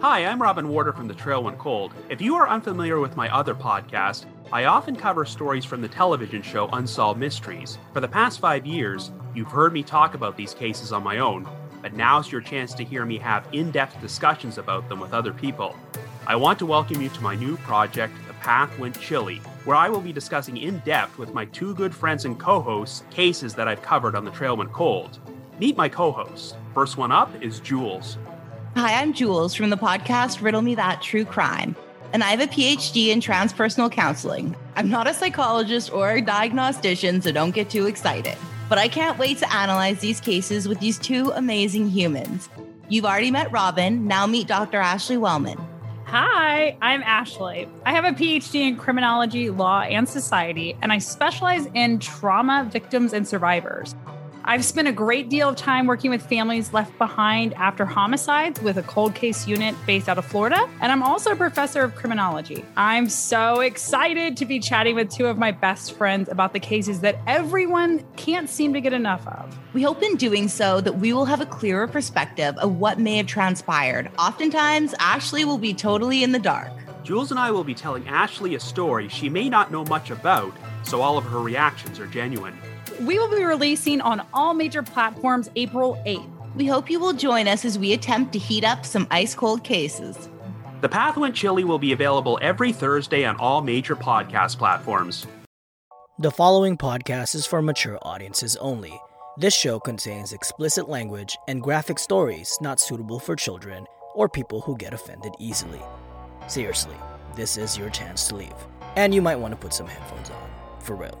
Hi, I'm Robin Warder from The Trail Went Cold. If you are unfamiliar with my other podcast, I often cover stories from the television show Unsolved Mysteries. For the past five years, you've heard me talk about these cases on my own, but now's your chance to hear me have in depth discussions about them with other people. I want to welcome you to my new project, The Path Went Chilly, where I will be discussing in depth with my two good friends and co hosts cases that I've covered on The Trail Went Cold. Meet my co hosts. First one up is Jules. Hi, I'm Jules from the podcast Riddle Me That True Crime, and I have a PhD in transpersonal counseling. I'm not a psychologist or a diagnostician, so don't get too excited. But I can't wait to analyze these cases with these two amazing humans. You've already met Robin, now meet Dr. Ashley Wellman. Hi, I'm Ashley. I have a PhD in criminology, law, and society, and I specialize in trauma victims and survivors. I've spent a great deal of time working with families left behind after homicides with a cold case unit based out of Florida, and I'm also a professor of criminology. I'm so excited to be chatting with two of my best friends about the cases that everyone can't seem to get enough of. We hope in doing so that we will have a clearer perspective of what may have transpired. Oftentimes, Ashley will be totally in the dark. Jules and I will be telling Ashley a story she may not know much about, so all of her reactions are genuine. We will be releasing on all major platforms April 8th. We hope you will join us as we attempt to heat up some ice cold cases. The Path Went Chilly will be available every Thursday on all major podcast platforms. The following podcast is for mature audiences only. This show contains explicit language and graphic stories not suitable for children or people who get offended easily. Seriously, this is your chance to leave. And you might want to put some headphones on. For real.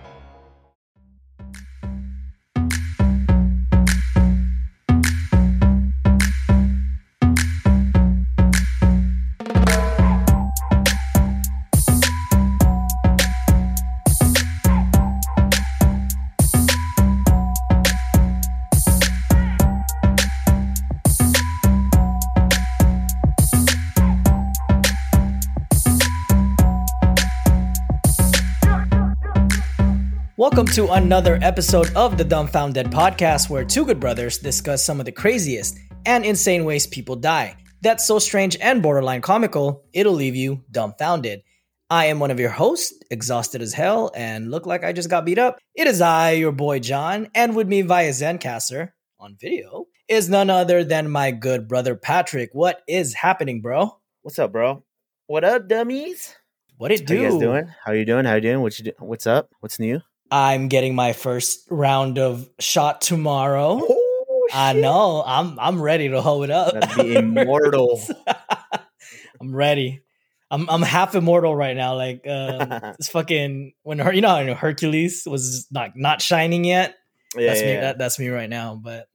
Welcome to another episode of the Dumb, Found Dead podcast, where two good brothers discuss some of the craziest and insane ways people die. That's so strange and borderline comical, it'll leave you dumbfounded. I am one of your hosts, exhausted as hell, and look like I just got beat up. It is I, your boy John, and with me via Zencastr on video is none other than my good brother Patrick. What is happening, bro? What's up, bro? What up, dummies? What it do? How you guys doing? How are you doing? How you doing? What you do? What's up? What's new? I'm getting my first round of shot tomorrow. Oh, I know. I'm I'm ready to hold it up. That'd be immortal. I'm ready. I'm I'm half immortal right now. Like uh, it's fucking when her, you know, how Hercules was not not shining yet. Yeah, that's yeah, me. yeah. That, that's me right now. But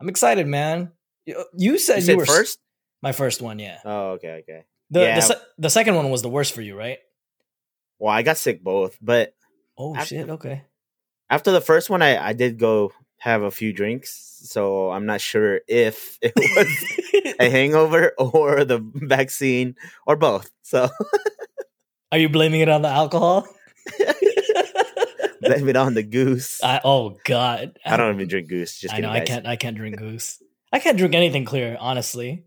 I'm excited, man. You, you said You you, said were first? My first one, yeah. Oh, okay, okay. The yeah. the, the second one was the worst for you, right? Well, I got sick both, but Oh After- shit. Okay. after the first one, I I did go have a few drinks, so I'm not sure if it was a hangover or the vaccine or both. So Are you blaming it on the alcohol? blame it on the goose. I, I, oh god. I don't even drink goose. Just I know I can't I can't drink goose. I can't drink anything clear, honestly.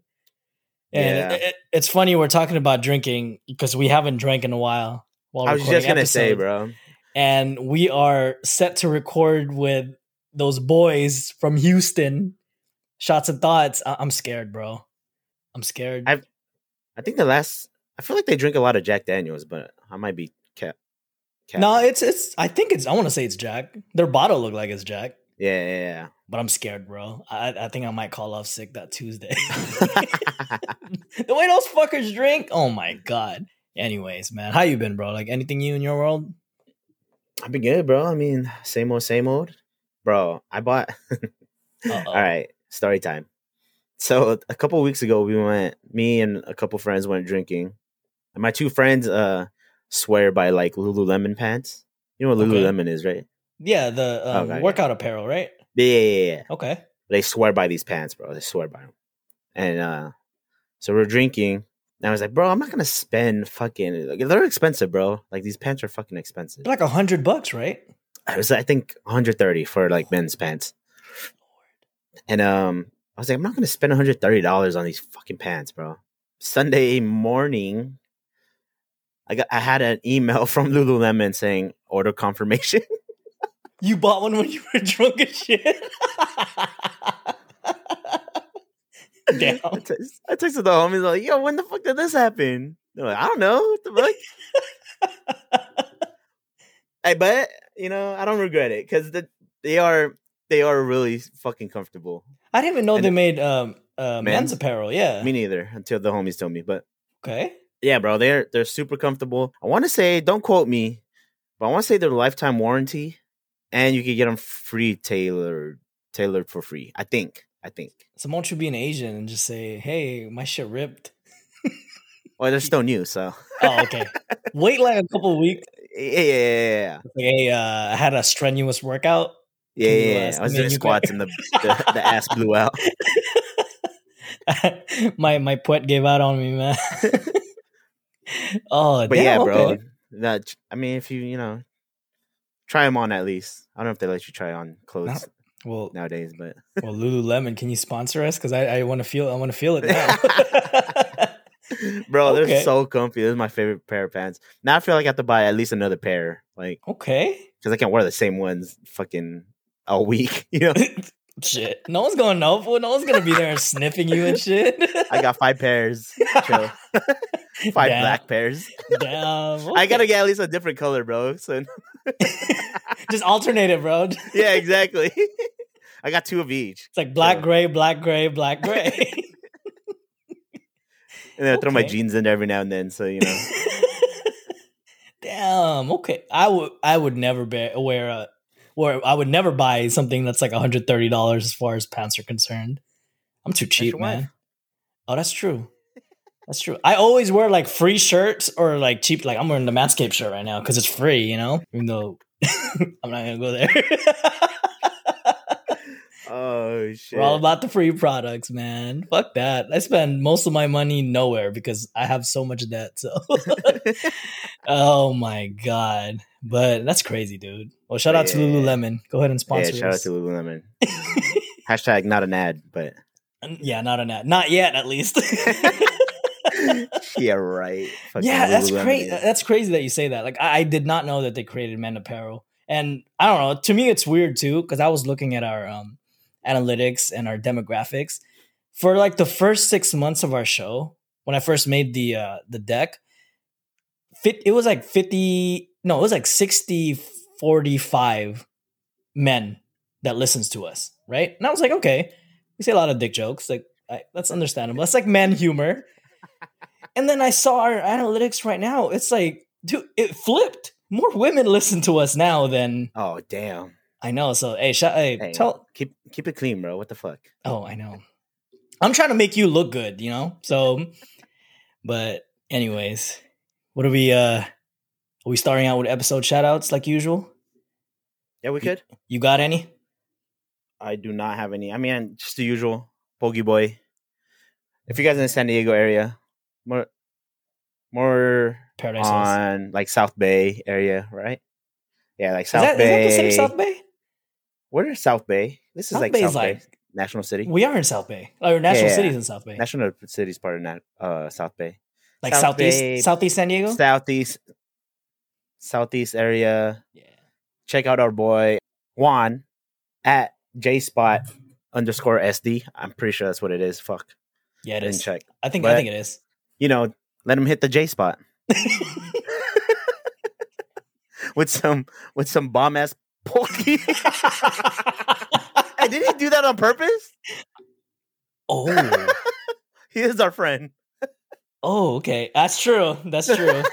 And Yeah. it- it- it's funny we're talking about drinking because we haven't drank in a while. While I was just gonna say, bro. And we are set to record with those boys from Houston. Shots and thoughts. I- I'm scared, bro. I'm scared. I've- I think the last. I feel like they drink a lot of Jack Daniels, but I might be cap. cap. no, it's it's. I think it's. I want to say it's Jack. Their bottle look like it's Jack, Yeah, yeah, but I'm scared, bro. I I think I might call off sick that Tuesday. the way those fuckers drink. Oh my god. Anyways, man, how you been, bro? Like anything new in your world? I've been good, bro. I mean, same old, same old, bro. I bought. All right, story time. So a couple weeks ago, we went. Me and a couple friends went drinking, and my two friends uh swear by like Lululemon pants. You know what Okay. Lululemon is, right? Yeah, the um, Okay, workout apparel, right? Yeah, yeah, yeah, yeah. Okay. They swear by these pants, bro. They swear by them. And uh so we're drinking. And I was like, bro, I'm not gonna spend fucking. Like, they're expensive, bro. Like these pants are fucking expensive. They're like a hundred bucks, right? I was, I think, 130 for like men's pants. And um, I was like, I'm not gonna spend 130 dollars on these fucking pants, bro. Sunday morning, I got I had an email from Lululemon saying order confirmation. You bought one when you were drunk as shit. Damn. I, texted the homies like, "Yo, when the fuck did this happen?" They're like, "I don't know." What the fuck? hey, but you know, I don't regret it because the, they are they are really fucking comfortable. I didn't even know And they made um, uh, men's Men's? apparel. Yeah. Me neither until the homies told me, but okay. yeah, bro, they're they're super comfortable. I want to say, don't quote me, but I want to say they're lifetime warranty, and you can get them free tailored tailored for free. I think. I think. So won't you be an Asian and just say, "Hey, my shit ripped." Well, they're still new, so Oh, okay. Wait like a couple weeks. yeah, yeah, yeah, yeah. Hey, uh, I had a strenuous workout. Yeah, you, yeah, uh, yeah. I was doing squats and the, the the ass blew out. my my put gave out on me, man. oh, But damn, yeah, bro. okay. That I mean, if you you know try them on at least. I don't know if they let you try on clothes Well, nowadays, but well, Lululemon, can you sponsor us? Because I, I want to feel I want to feel it now. bro, Okay. they're so comfy. This is my favorite pair of pants. Now I feel like I have to buy at least another pair, like okay. because I can't wear the same ones fucking all week. You know, Shit. No one's gonna know. fool. No one's gonna be there sniffing you and shit. I got five pairs, five Damn. black pairs. Damn. I gotta get at least a different color, bro. So just alternate it, bro. Yeah, exactly. I got two of each, It's like black, So- gray, black, gray, black, gray. and then I throw my jeans in there every now and then. So you know, Damn. Okay. I would. I would never bear, wear a. Or I would never buy something that's like one hundred thirty dollars as far as pants are concerned. I'm too cheap, your wife. man. Oh, that's true. That's true. I always wear like free shirts or like cheap. Like I'm wearing the Manscaped shirt right now because it's free. You know, even though I'm not gonna go there. oh shit. We're all about the free products, man. Fuck that. I spend most of my money nowhere because I have so much debt. So, oh my god. But that's crazy, dude. Well, shout out to Lululemon. Go ahead and sponsor. yeah, shout out us. to Lululemon. Hashtag not an ad, but yeah, not an ad. Not yet, at least. yeah, right. Fucking yeah, that's crazy. That's crazy that you say that. Like, I, I did not know that they created men apparel, and I don't know. To me, it's weird too because I was looking at our um, analytics and our demographics for like the first six months of our show. When I first made the uh, the deck, fit it was like fifty. No, it was like 60, 45 men that listens to us, right? And I was like, okay, we say a lot of dick jokes, like I, that's understandable. That's like man humor. And then I saw our analytics right now. It's like, dude, it flipped. More women listen to us now than Oh damn. I know. So hey, sh- hey, Hey, tell. keep keep it clean, bro. What the fuck? Oh, I know. I'm trying to make you look good, you know. So, but anyways, what are we? uh Are we starting out with episode shoutouts like usual? Yeah, we could. You got any? I do not have any. I mean, just the usual Pokey Boy. If you guys in the San Diego area, more more Paradise Hills. on like South Bay area, right? Yeah, like Is South that, is Bay. that the same South Bay? Where is South Bay? This is South like Bay South is Bay, like National City. we are in South Bay. Or National yeah. Cities in South Bay. National City is part of that, uh, South Bay. like South southeast Bay, southeast San Diego. Southeast, Southeast area. yeah. Check out our boy Juan at J Spot underscore SD. I'm pretty sure that's what it is. Fuck, Yeah, it is. check. I think I think it is. You know, let him hit the J Spot with some with some bomb ass pokey. hey, did he do that on purpose? oh. He is our friend. Oh, okay. That's true. That's true.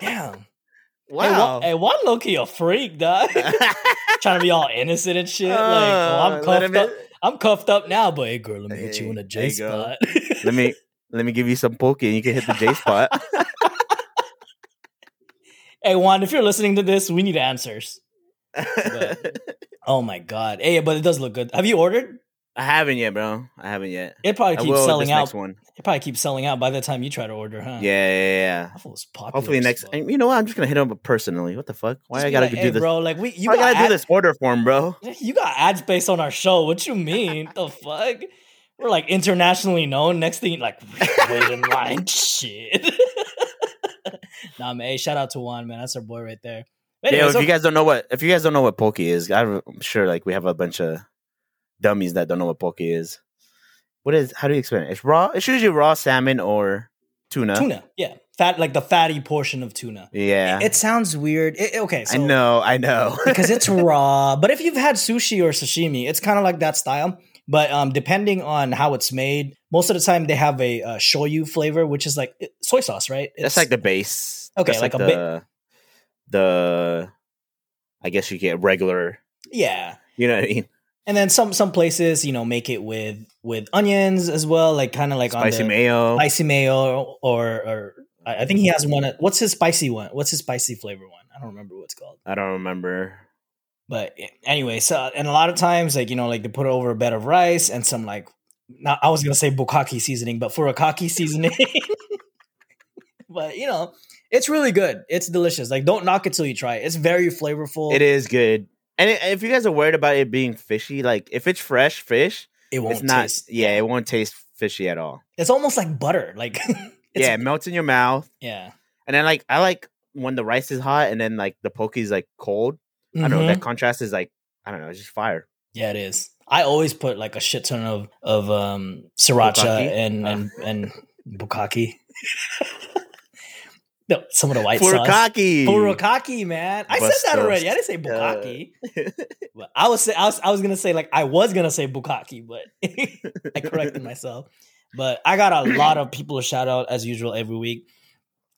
Damn. Wow. Hey, one, hey, Juan Loki a freak, dog. Trying to be all innocent and shit. like, oh, Uh, I'm let cuffed up. hit- I'm cuffed up now, but hey, girl, let me hit you in the J there you go. spot. let me let me give you some pokey and you can hit the J spot. hey, Juan, if you're listening to this, we need answers. Oh my god. Hey, but it does look good. Have you ordered? I haven't yet, bro. I haven't yet. It probably keeps selling out. one. It probably keeps selling out by the time you try to order, huh? Yeah, yeah, yeah. That fool's popular. Hopefully next. and You know what? I'm just gonna hit him up personally. What the fuck? Why Just I gotta like, do hey, this? bro. Like we, you Why I got gotta do this order form, bro? You got ad space on our show. What you mean? the fuck? we're like internationally known. Next thing, like wait in line, shit. nah, man. Hey, shout out to Juan, man. That's our boy right there. Yeah, if you guys don't know what if you guys don't know what poke is, I'm sure like we have a bunch of dummies that don't know what poke is. What is? How do you explain it? It's raw. It's usually raw salmon or tuna. tuna, yeah, fat like the fatty portion of tuna. Yeah, It, it sounds weird. It- okay, so I know, I know. because it's raw. But if you've had sushi or sashimi, it's kind of like that style. But um, depending on how it's made, most of the time they have a uh, shoyu flavor, which is like soy sauce, right? That's It's- like the base. Okay, That's like a the, bit- the. I guess you get regular. yeah. You know what I mean? And then some some places, you know, make it with with onions as well, like kind of like Spicy on the mayo. spicy mayo, or or I think he has one. What's his spicy one? What's his spicy flavor one? I don't remember what it's called. I don't remember. But eh, anyway, so and a lot of times, like you know, like they put over a bed of rice and some like, not, I was gonna say bukkake seasoning, but furikake seasoning. but you know, it's really good. It's delicious. Like, don't knock it till you try it. It's very flavorful. It is good. And it, if you guys are worried about it being fishy, like if it's fresh fish, It won't it's not. taste. Yeah, it won't taste fishy at all. It's almost like butter. Like, it's, yeah, it melts in your mouth. yeah. And then like I like when the rice is hot and then like the poke is like cold. I don't know that contrast is like I don't know, it's just fire. Yeah, it is. I always put like a shit ton of of um sriracha Bukkake? and and and bukkake. no, some of the white sauce. Furikake. Furikake, man. I said that already. I didn't say bukkake. but I was say I was I was gonna say like I was gonna say bukkake, but I corrected myself. But I got a lot of people to shout out as usual every week.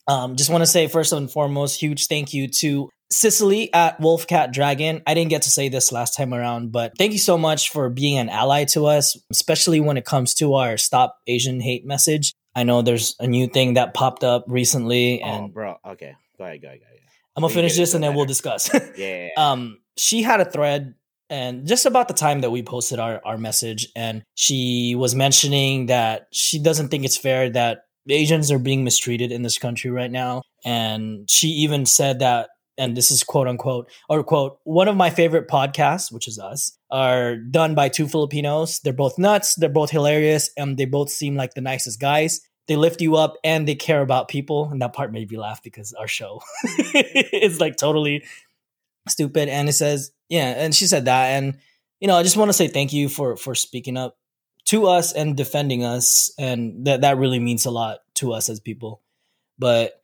Um, just want to say first and foremost, huge thank you to Sicily at Wolfcat Dragon. I didn't get to say this last time around, but thank you so much for being an ally to us, especially when it comes to our Stop Asian Hate message. I know there's a new thing that popped up recently, oh, and bro. Okay. Go ahead, go ahead, go ahead. I'm gonna finish this and then that we'll discuss. Yeah. um she had a thread and just about the time that we posted our, our message and she was mentioning that she doesn't think it's fair that asians are being mistreated in this country right now and she even said that and this is quote unquote or quote one of my favorite podcasts which is us are done by two filipinos. They're both nuts. They're both hilarious and they both seem like the nicest guys. They lift you up and they care about people. And that part made me laugh because our show is like totally stupid. And it says yeah and she said that. And you know i just want to say thank you for for speaking up to us and defending us. And that that really means a lot to us as people. But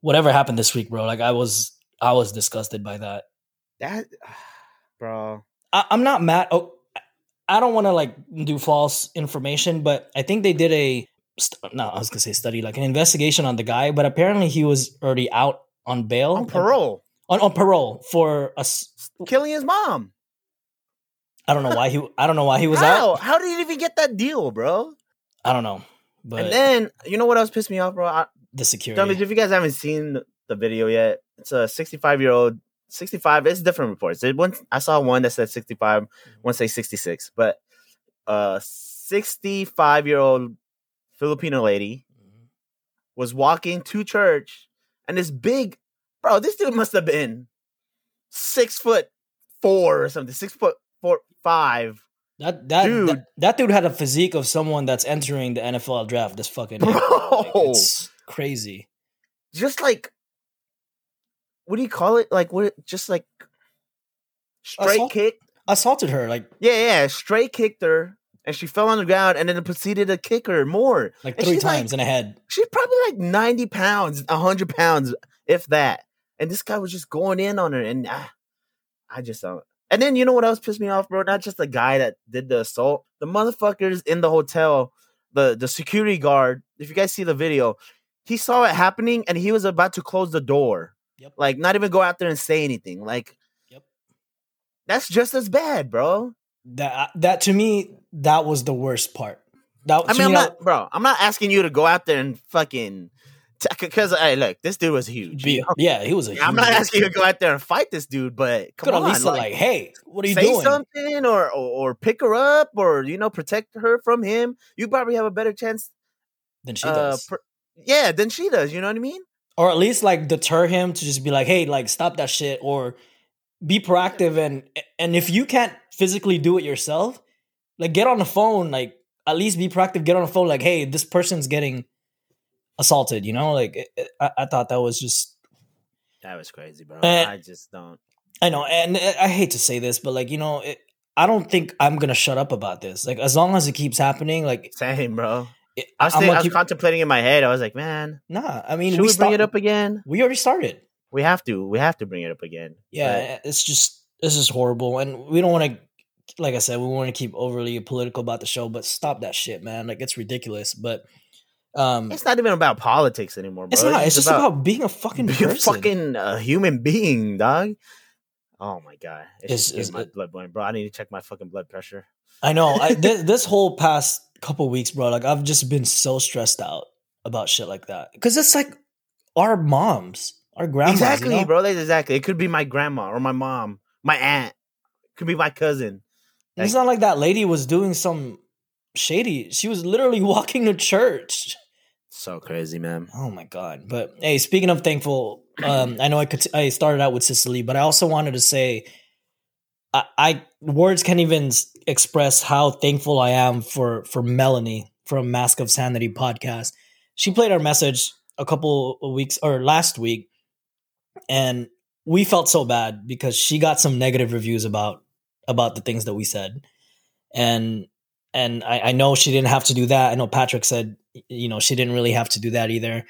whatever happened this week bro like i was i was disgusted by that that bro. I, i'm not mad oh i don't want to like do false information but i think they did a st- no i was gonna say study like an investigation on the guy but apparently he was already out on bail On parole. on, on parole for Killing his mom. I don't know why he. I don't know why he was How? out. How did he even get that deal, bro? I don't know, but and then you know what else pissed me off, bro? I, the security. Dummies, if you guys haven't seen the video yet, it's a 65 year old. 65. It's different reports. It one I saw one that said 65, mm-hmm. one say 66, but uh, a 65 year old Filipino lady mm-hmm. was walking to church, and this big bro, this dude must have been six foot four or something, six foot four five. That that, Dude. that that dude had a physique of someone that's entering the NFL draft. This fucking Bro. like, it's crazy. Just like what do you call it? Like what just like straight Assault? kick. Assaulted her like Yeah, yeah, straight kicked her, and she fell on the ground, and then proceeded to kick her more. like three she's like- times in the head. She's probably like ninety pounds, hundred pounds, if that. And this guy was just going in on her, and ah, I just don't. And then you know what else pissed me off, bro? Not just the guy that did the assault, the motherfuckers in the hotel, the the security guard. If you guys see the video, he saw it happening, and he was about to close the door. Yep. Like, not even go out there and say anything. Like, Yep. that's just as bad, bro. That that to me that was the worst part. That I mean, I'm me, that- not, bro. I'm not asking you to go out there and fucking, because hey, look, this dude was huge. be- yeah, he was a. I'm not asking you to go out there and fight this dude, but come Could on, at least like, like, hey, what are you say doing? something or, or or pick her up or you know protect her from him. You probably have a better chance. Than she uh, does. per- yeah, than she does. You know what I mean? or at least like deter him to just be like, hey, like stop that shit, or be proactive and and if you can't physically do it yourself, like get on the phone, like at least be proactive. Get on the phone, like, hey, this person's getting assaulted. You know, like it- it- I, I thought that was just That was crazy, bro. Eh. I just don't. I know, and I I hate to say this, but like you know, it, I don't think I'm gonna shut up about this. Like as long as it keeps happening, like Same, bro. It, I was, I'm think, gonna I was keep- contemplating in my head. I was like, man, nah. I mean, should we, we, bring start- it up again? We already started. We have to. We have to bring it up again. Yeah, it's just this is horrible, and we don't want to. Like I said, we want to keep overly political about the show, but stop that shit, man. Like it's ridiculous. But um, it's not even about politics anymore, bro. it's not. It's just about, being a fucking being a fucking uh, human being, dog. Oh my god, it's, It's- just it's- my blood boiling, bro. I need to check my fucking blood pressure. I know. I, this, this whole past couple weeks, bro, like I've just been so stressed out about shit like that because it's like our moms, our grandmas. exactly, you know? bro. That's exactly. It could be my grandma or my mom, my aunt. Could be my cousin. And it's not like that lady was doing some shady. She was literally walking to church. So crazy, man. Oh my god! But hey, speaking of thankful, um, I know I could. I started out with Sicily, but I also wanted to say, I, I words can't even express how thankful I am for for Melanie from Mask of Sanity podcast. She played our message a couple weeks or last week, and we felt so bad because she got some negative reviews about about the things that we said, and and I, I know she didn't have to do that. I know Patrick said, you know, she didn't really have to do that either.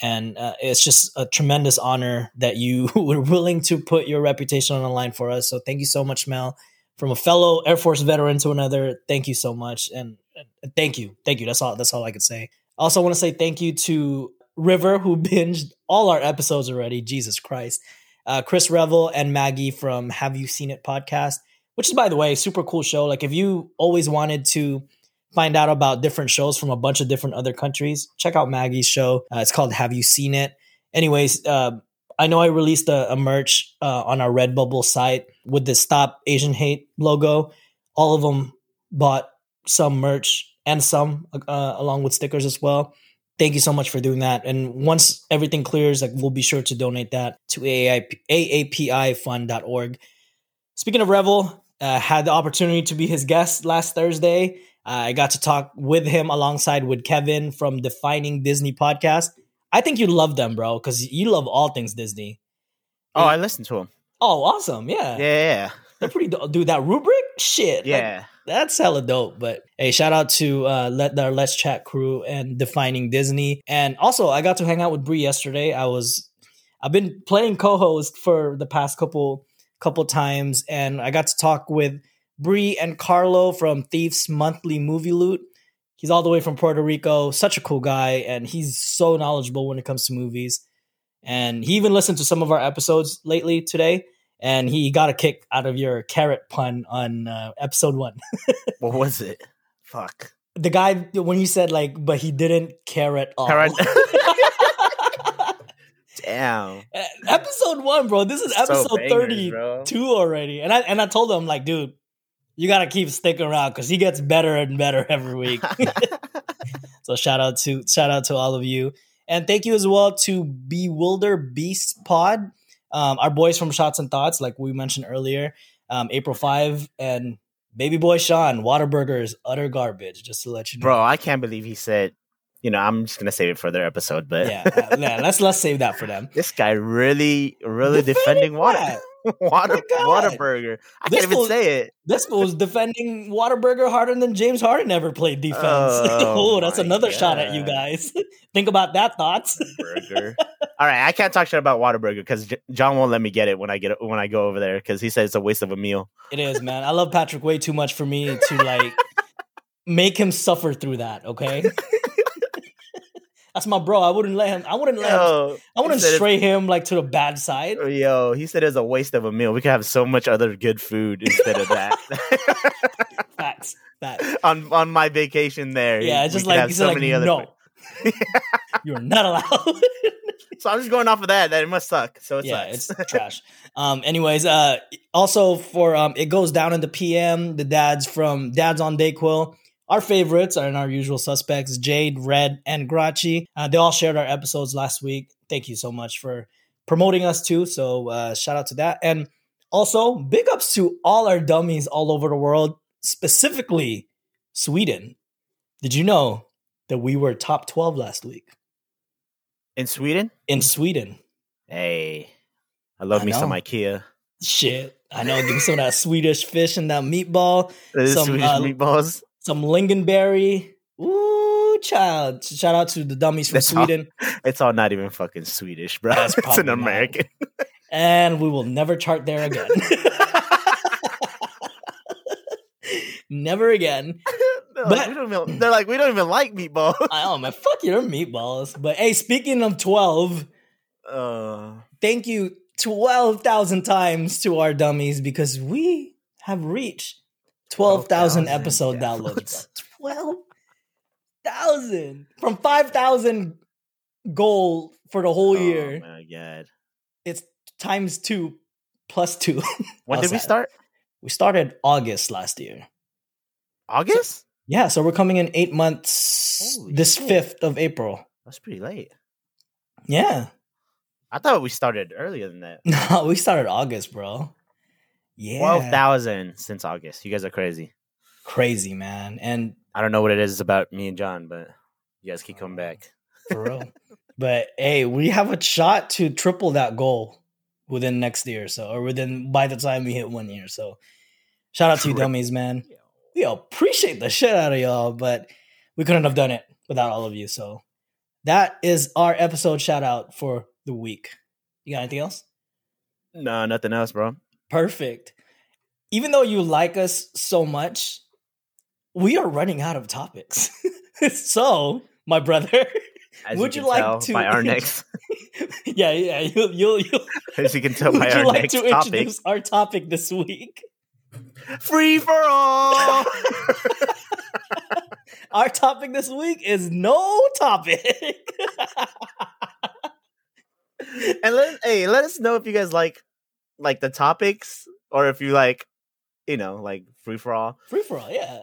And uh, it's just a tremendous honor that you were willing to put your reputation on the line for us. So thank you so much, Mel. From a fellow Air Force veteran to another, thank you so much, and uh, thank you, thank you. That's all. That's all I could say. I also want to say thank you to River, who binged all our episodes already. Jesus Christ, uh, Chris Revel and Maggie from Have You Seen It podcast which is by the way super cool show like if you always wanted to find out about different shows from a bunch of different other countries check out maggie's show uh, it's called have you seen it anyways uh, i know i released a, a merch uh, on our redbubble site with the stop asian hate logo all of them bought some merch and some uh, along with stickers as well thank you so much for doing that and once everything clears like we'll be sure to donate that to AAP, aapifund.org speaking of revel uh, had the opportunity to be his guest last Thursday. Uh, I got to talk with him alongside with Kevin from Defining Disney podcast. I think you love them, bro, because you love all things Disney. Oh, I listen to them. Oh, awesome! Yeah, Yeah, they're pretty. Do-. Dude, that rubric shit. like, yeah. that's hella dope. But hey, shout out to uh, let our Let's Chat crew and Defining Disney. And also, I got to hang out with Bree yesterday. I was, I've been playing co-host for the past couple couple times, and I got to talk with Bree and Carlo from Thieves Monthly Movie Loot. He's all the way from Puerto Rico. Such a cool guy, and he's so knowledgeable when it comes to movies. And he even listened to some of our episodes lately today, and he got a kick out of your carrot pun on uh, episode one. What was it? Fuck. the guy when you said like, but he didn't care at all. Carrot- Damn. Episode one, bro. This is So episode bangers, thirty bro. already, and I and I told him like, dude, you gotta keep sticking around because he gets better and better every week. so shout out to shout out to all of you, and thank you as well to Bewilder Beast Pod, um, our boys from Shots and Thoughts, like we mentioned earlier, um, April five, and baby boy Sean Whataburger is utter garbage. Just to let you know, Bro, I can't believe he said, you know, I'm just gonna save it for their episode, but yeah, uh, yeah. Let's let's save that for them. this guy really, really defending water. What? water Whataburger. I This can't even say it. This was defending Whataburger harder than James Harden ever played defense. Oh, that's another shot at you guys. Think about that thoughts. Burger. All right, I can't talk shit about Whataburger because J- John won't let me get it when I get when I go over there because he says it's a waste of a meal. It is, man. I love Patrick way too much for me to like make him suffer through that. Okay, that's my bro. I wouldn't let him. I wouldn't let him. I wouldn't stray him like to the bad side. Yo, he said it's a waste of a meal. We could have so much other good food instead of that. Facts. Facts. on on my vacation there, Yeah, it's just like have he said, like no, you're not allowed. So I'm just going off of that. That it must suck. So it yeah, sucks. it's trash. Um, anyways, uh, also for um, it goes down in the PM. The dads from Dads on Dayquil, our favorites are in our usual suspects: Jade, Red, and Grachi. Uh, they all shared our episodes last week. Thank you so much for promoting us too. So uh, shout out to that, and also big ups to all our dummies all over the world, specifically Sweden. Did you know that we were top 12 last week In Sweden? in Sweden? Hey. I love I me some. IKEA. Shit. I know. Give me some of that Swedish fish and that meatball, Some, Swedish uh, meatballs. Some lingonberry. Ooh, child. Shout out to the dummies from That's all- Sweden. It's all not even fucking Swedish, bro. That's it's an not. American. And we will never chart there again. never again. they're, But- like, we don't even, they're like, we don't even like meatballs. I oh man, fuck your meatballs. But hey, speaking of 12, Uh, thank you 12,000 times to our dummies because we have reached 12,000 12,000 episode downloads. downloads. 12,000 from 5,000 goal for the whole oh year. my god. It's times two plus two. When did we start? We started August last year. August? Yeah, so we're coming in eight months Holy this shit. 5th of April. That's pretty late. Yeah. I thought we started earlier than that. No, we started August, bro. Yeah. Twelve thousand since August. You guys are crazy. Crazy, man. And I don't know what it is about me and John, but you guys keep coming back. for real. but hey, we have a shot to triple that goal within next year, or so or within by the time we hit one year. So shout out to you dummies, man. We appreciate the shit out of y'all, but we couldn't have done it without all of you. So that is our episode shout out for the week. You got anything else? No, nothing else, bro. Perfect. Even though you like us so much, we are running out of topics. so, my brother, As Would you, you like to- by our next, yeah, yeah, you'll, you'll, you'll as you can tell would by you our like next to topic, introduce our topic this week? free for all. Our topic this week is no topic. and let hey, let us know if you guys like like the topics or if you like, you know, like free for all. Free for all, yeah.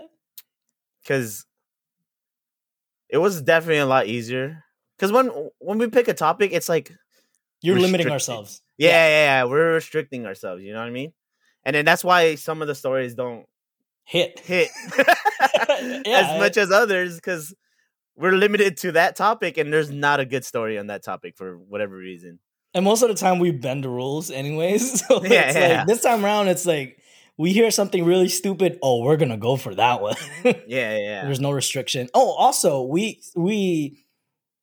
because it was definitely a lot easier. Because when when we pick a topic, it's like You're limiting ourselves. yeah, yeah, yeah, we're restricting ourselves. You know what I mean? And then that's why some of the stories don't Hit. hit Yeah. as much as others because we're limited to that topic, and there's not a good story on that topic for whatever reason. And most of the time we bend the rules anyways. So Yeah, it's yeah. like this time around it's like we hear something really stupid, oh, we're gonna go for that one. Yeah, yeah, yeah. There's no restriction. Oh, also, we we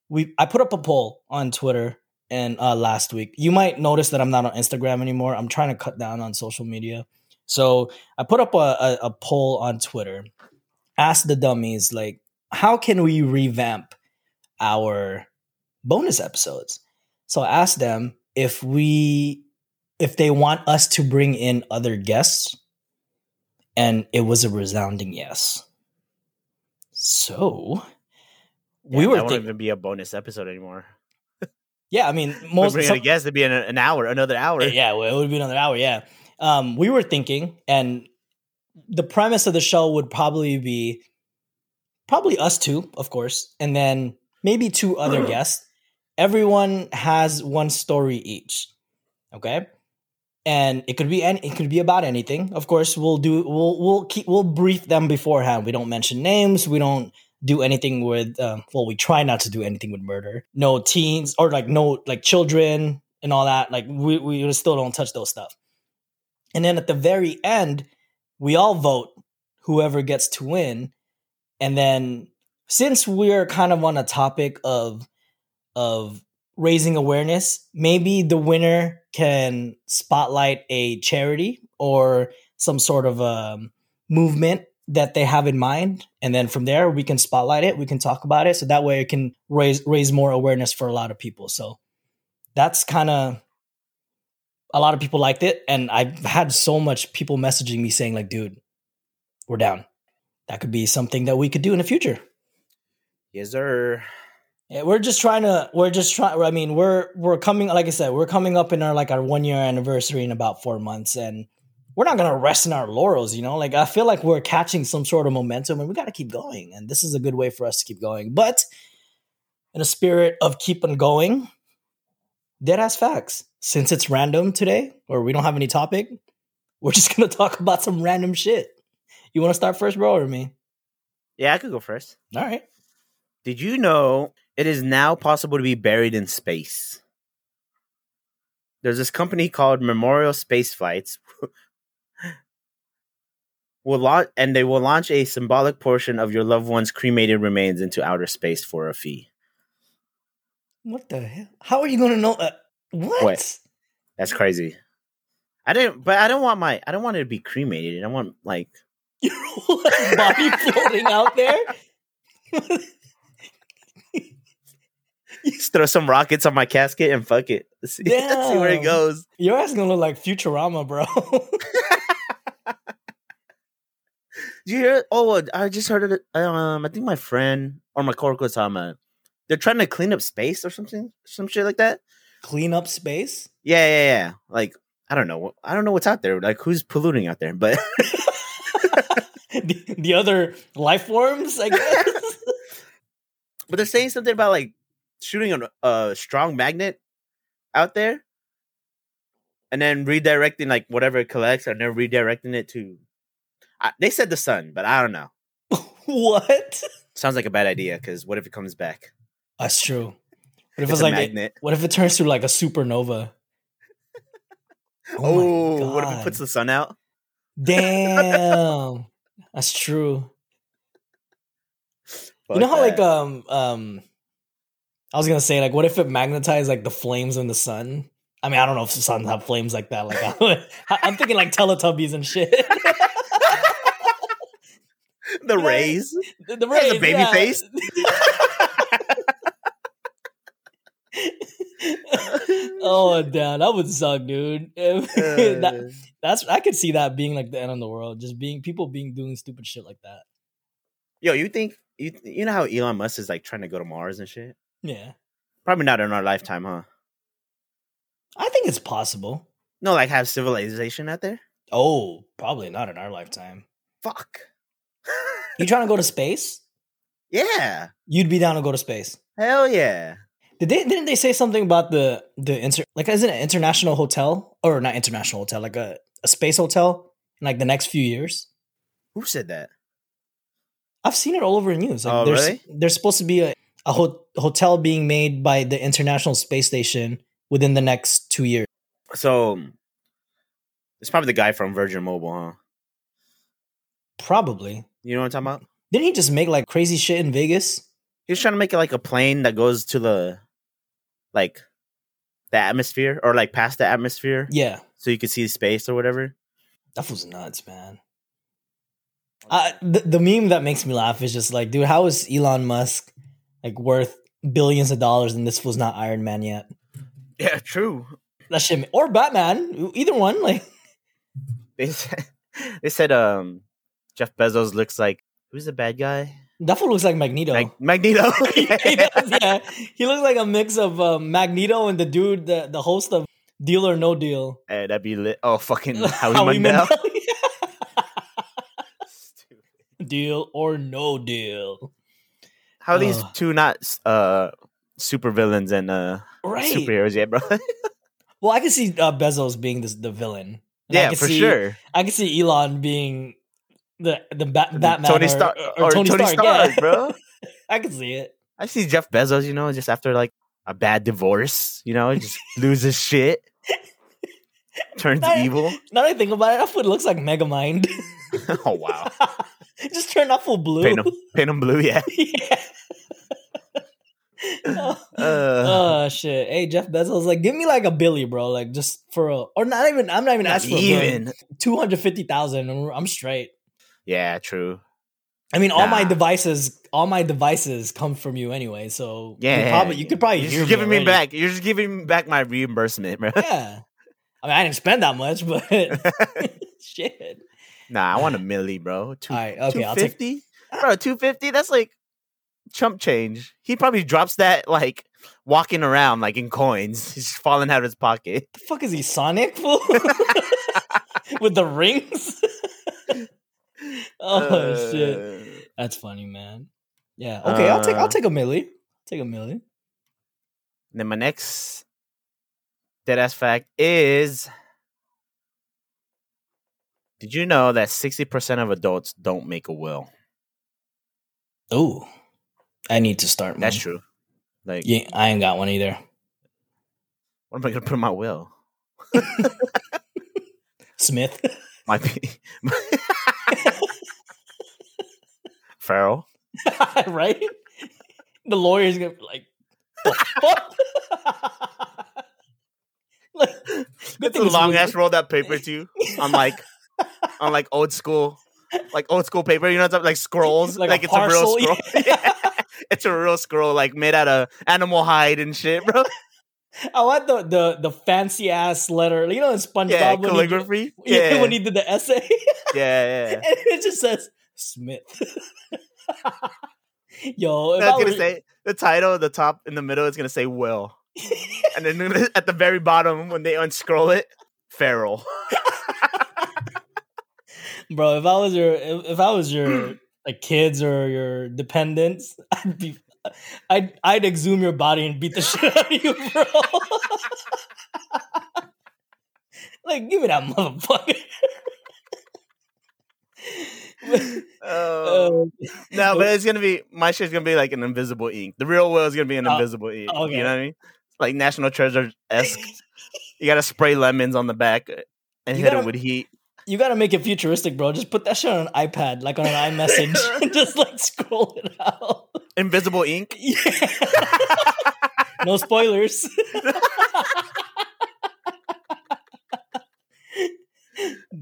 we I put up a poll on Twitter and uh last week. You might notice that I'm not on Instagram anymore. I'm trying to cut down on social media. So I put up a, a, a poll on Twitter. Ask the dummies like, how can we revamp our bonus episodes? So I asked them if we if they want us to bring in other guests, and it was a resounding yes. So we were that won't thinking, even be a bonus episode anymore. yeah. I mean, Most bring some- a guest to be in an hour, another hour. yeah, well, it would be another hour. Yeah, um, we were thinking, and the premise of the show would probably be probably us two, of course, and then maybe two other guests. Everyone has one story each. Okay. And it could be any, it could be about anything. Of course, we'll do we'll we'll keep we'll brief them beforehand. We don't mention names. We don't do anything with um, well, we try not to do anything with murder. No teens or like no like children and all that. Like we we still don't touch those stuff. And then at the very end, we all vote whoever gets to win. And then since we're kind of on a topic of of raising awareness, maybe the winner can spotlight a charity or some sort of um, movement that they have in mind. And then from there we can spotlight it. We can talk about it. So that way it can raise raise more awareness for a lot of people. So that's kind of a lot of people liked it. And i've had so much people messaging me saying like dude we're down. That could be something that we could do in the future. Yes, sir. Yeah, we're just trying to. We're just trying. I mean, we're we're coming. Like I said, we're coming up in our like our one year anniversary in about four months, and we're not gonna rest in our laurels. You know, like I feel like we're catching some sort of momentum, and we got to keep going. And this is a good way for us to keep going. But in a spirit of keep on going, dead ass facts. Since it's random today, or we don't have any topic, we're just gonna talk about some random shit. You want to start first, bro, or me? Yeah, I could go first. All right. Did you know it is now possible to be buried in space? There's this company called Memorial Space Flights. will launch and they will launch a symbolic portion of your loved one's cremated remains into outer space for a fee. What the hell? How are you going to know? Uh, what? What? That's crazy. I didn't, but I don't want my, I don't want it to be cremated. I want like Your whole body floating out there? just throw some rockets on my casket and fuck it. Let's see, let's see where it goes. Your ass gonna look like Futurama, bro. Did you hear? It? Oh, I just heard it. Um, I think my friend or my coworker was talking about. They're trying to clean up space or something, some shit like that. Clean up space? Yeah, yeah, yeah. Like I don't know. I don't know what's out there. Like who's polluting out there? But the, the other life forms, I guess. but they're saying something about like shooting a, a strong magnet out there, and then redirecting like whatever it collects, and then redirecting it to. I, they said the sun, but I don't know. what? Sounds like a bad idea because what if it comes back? That's true. What if It's it's, a like magnet. what if it turns to like a supernova? Oh, my what if it puts the sun out? Damn. That's true. you know Fuck how like um um I was gonna say like what if it magnetized like the flames in the sun? I mean I don't know if the suns have flames like that. Like I, I'm thinking like Teletubbies and shit. the rays. the, the rays, baby yeah. face? oh damn, that would suck, dude. That- Uh, that's I could see that being like the end of the world. Just being people being doing stupid shit like that. yo, you think you you know how Elon Musk is like trying to go to Mars and shit? Yeah, Probably not in our lifetime, huh? I think it's possible. No, like have civilization out there. Oh, probably not in our lifetime. Fuck. You trying to go to space? yeah. You'd be down to go to space. Hell yeah. Did they didn't they say something about the the inter like is it an international hotel or not international hotel like a, a space hotel in like the next few years? Who said that? I've seen it all over the news. Like, Oh, there's really? there's supposed to be a a ho- hotel being made by the International Space Station within the next two years. So it's probably the guy from Virgin Mobile, huh? Probably. You know what I'm talking about? Didn't he just make like crazy shit in Vegas? He was trying to make it like a plane that goes to the like the atmosphere or like past the atmosphere Yeah, so you could see space or whatever. that was nuts, man. Uh, the, the meme that makes me laugh is just like, dude, how is Elon Musk like worth billions of dollars and this was not Iron Man yet? Yeah, true. That shit, or Batman, either one. Like, They said, they said um Jeff Bezos looks like who's the bad guy? that fool looks like Magneto. Like Magneto. he does, yeah, he looks like a mix of uh, Magneto and the dude, the, the host of Deal or No Deal. Eh, that'd be lit. Oh, fucking Howie, Howie Mandel. Mandel. deal or no deal. How are these Ugh. two not uh super villains and uh Right. superheroes yet, bro? Well, I can see uh, Bezos being this, the villain. And I yeah, can for see- sure. I can see Elon being the the Bat- Batman Tony or, Stark or, or, Tony, Tony, Stark, Stark, yeah. bro. I can see it. I see Jeff Bezos, you know, just after like a bad divorce, you know, he just loses shit, turns Not- evil. Now that I think about it, that foot looks like Megamind. oh wow, Just turn off full blue. paint them, paint him blue, yeah. yeah. oh, Uh, oh, shit! Hey Jeff Bezos, like, give me like a Billy, bro. Like, just for a, or not even. I'm not even not asking even. two hundred fifty thousand. I'm straight. Yeah, true. I mean, all my devices, all my devices come from you anyway. So you Yeah, probably you could probably You're just giving me already. back. You're just giving me back my reimbursement, bro. Yeah, I mean, I didn't spend that much, but shit. Nah, I want a milli, bro. Two, All right, okay, I'll take. 250? bro. Two fifty. That's like chump change. He probably drops that like walking around like in coins. He's falling out of his pocket. The fuck is he Sonic with the rings? oh shit. Uh, That's funny, man. Yeah. Okay, I'll take I'll Uh, take a milli. Take a milli. Then my next dead ass fact is Did you know that 60% of adults don't make a will? Ooh, I need to start. That's true. Like, Yeah, I ain't got one either. what am I gonna put in my will? Smith. Might be Ferrell. right? The lawyer's gonna be like, like, good It's thing a long ass rolled up paper too. on like on like old school, like old school paper. You know, what I'm- like scrolls. Like Like, a it's a real scroll. Yeah. It's a real scroll, like made out of animal hide and shit, bro. I want the the the fancy ass letter. You know, in SpongeBob Yeah, when he did- calligraphy. yeah, when he did the essay, yeah, yeah. and it just says Smith. Yo, if I I was gonna say the title, the top in the middle is gonna say Will, and then at the very bottom when they unscroll it, Ferrell. Bro, if I was your if, I was your like kids or your dependents, I'd be I'd I'd exhume your body and beat the shit out of you, bro. like, give me that motherfucker. Oh. Uh, No, but it's gonna be my shit's gonna be like an invisible ink. The real will is gonna be an Oh, invisible ink. okay. You know what I mean? Like National Treasure esque. you gotta spray lemons on the back and You hit gotta- it with heat. You gotta make it futuristic, bro. Just put that shit on an iPad, like on an iMessage, and just like scroll it out. Invisible ink. Yeah. no spoilers.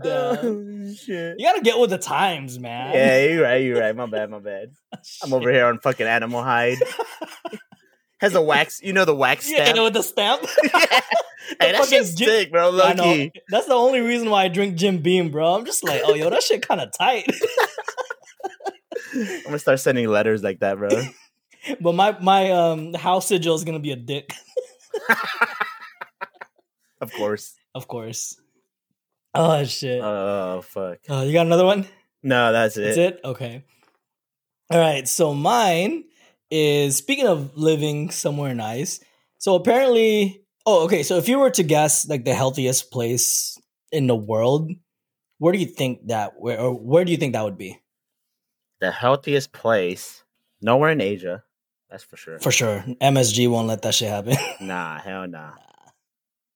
Oh, shit. You gotta get with the times, man. Yeah, you're right. You're right. My bad. My bad. I'm over here on fucking animal hide. Has a wax. You know the wax stamp. Yeah, stamp. with the stamp. hey, that shit's Jim- sick, bro. I Low know. key. That's the only reason why I drink Jim Beam, bro. I'm just like, oh, yo, that shit kind of tight. I'm gonna start sending letters like that, bro. but my my um house sigil is gonna be a dick, of course. of course. Oh shit. Oh fuck. Oh, you got another one? No, that's it. That's it? Okay. All right. So mine is speaking of living somewhere nice. So apparently, oh, okay. So if you were to guess like the healthiest place in the world, where do you think that where or where do you think that would be? The healthiest place. Nowhere in Asia. That's for sure. For sure. MSG won't let that shit happen. Nah, hell nah.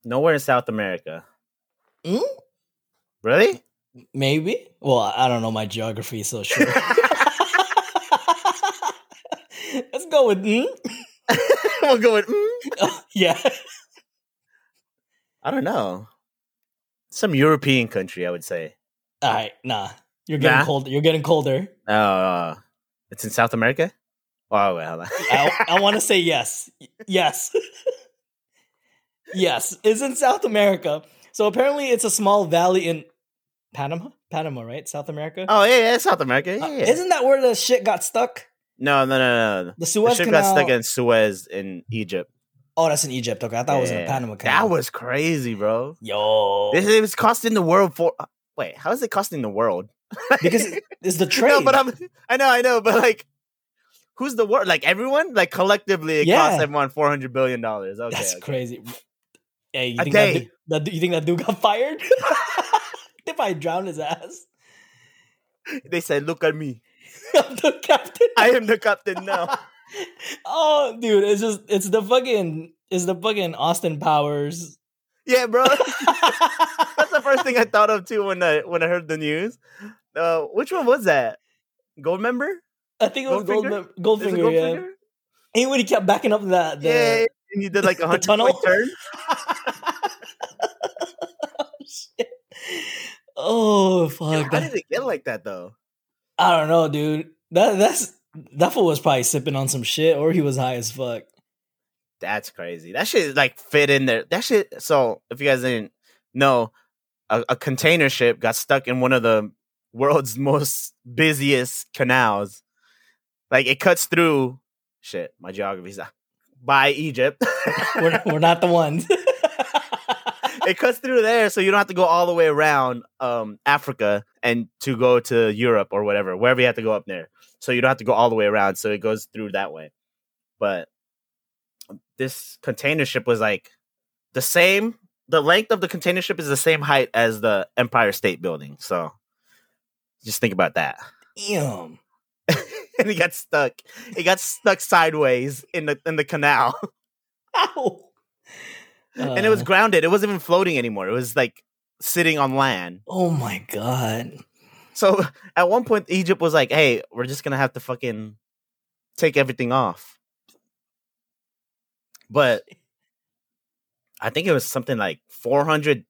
Nowhere in South America. Mm? Really? Maybe. Well, I don't know my geography, so sure. Let's go with mm? we'll go with. mm. yeah. I don't know. Some European country, I would say. All right, nah. You're getting Nah? cold. You're getting colder. Oh, uh, it's in South America. Oh well. I, I want to say yes. Yes. yes. It's in South America. So apparently it's a small valley in Panama? Panama, right? South America? oh yeah, yeah, South America. Yeah, Uh, yeah. Isn't that where the shit got stuck? No, no, no, no. The The Suez ship Canal. got stuck in Suez in Egypt. oh, that's in Egypt. Okay, I thought it was in the Panama Canal. That was crazy, bro. Yo. This it was costing the world for. Uh, wait, how is it costing the world? because it's the trade. No, but I'm. I know, I know, but like, who's the world? Like everyone? Like collectively, it Yeah. costs everyone four hundred billion dollars. Okay, That's okay. crazy. Hey, you A think that, day. that, you think that dude got fired? they probably drowned his ass. They said, "Look at me. I'm the captain. I am the captain now." oh, dude, it's just it's the fucking it's the fucking Austin Powers. yeah, bro. That's the first thing I thought of too when I when I heard the news. Uh, which one was that? Goldmember? I think it was Goldfinger? Gold, it Goldfinger. Yeah, Goldfinger? and when he kept backing up that, the, Yeah, and he did like a hundred tunnel. point turn. oh, shit. oh fuck! Yo, how that- did it get like that though? I don't know, dude. That that's that fool was probably sipping on some shit, or he was high as fuck. That's crazy. That shit like fit in there. That shit. So if you guys didn't know, a, a container ship got stuck in one of the world's most busiest canals. Like it cuts through. Shit, my geography's not- by Egypt. We're, we're not the ones. it cuts through there, so you don't have to go all the way around um, Africa and to go to Europe or whatever, wherever you have to go up there. So you don't have to go all the way around. So it goes through that way. But this container ship was like the same. The length of the container ship is the same height as the Empire State Building. So just think about that. Damn. and he got stuck. He got stuck sideways in the in the canal, Ow. And it was Uh, grounded. It wasn't even floating anymore. It was like sitting on land. oh my god. So at one point, Egypt was like, "Hey, we're just gonna have to fucking take everything off." But I think it was something like 400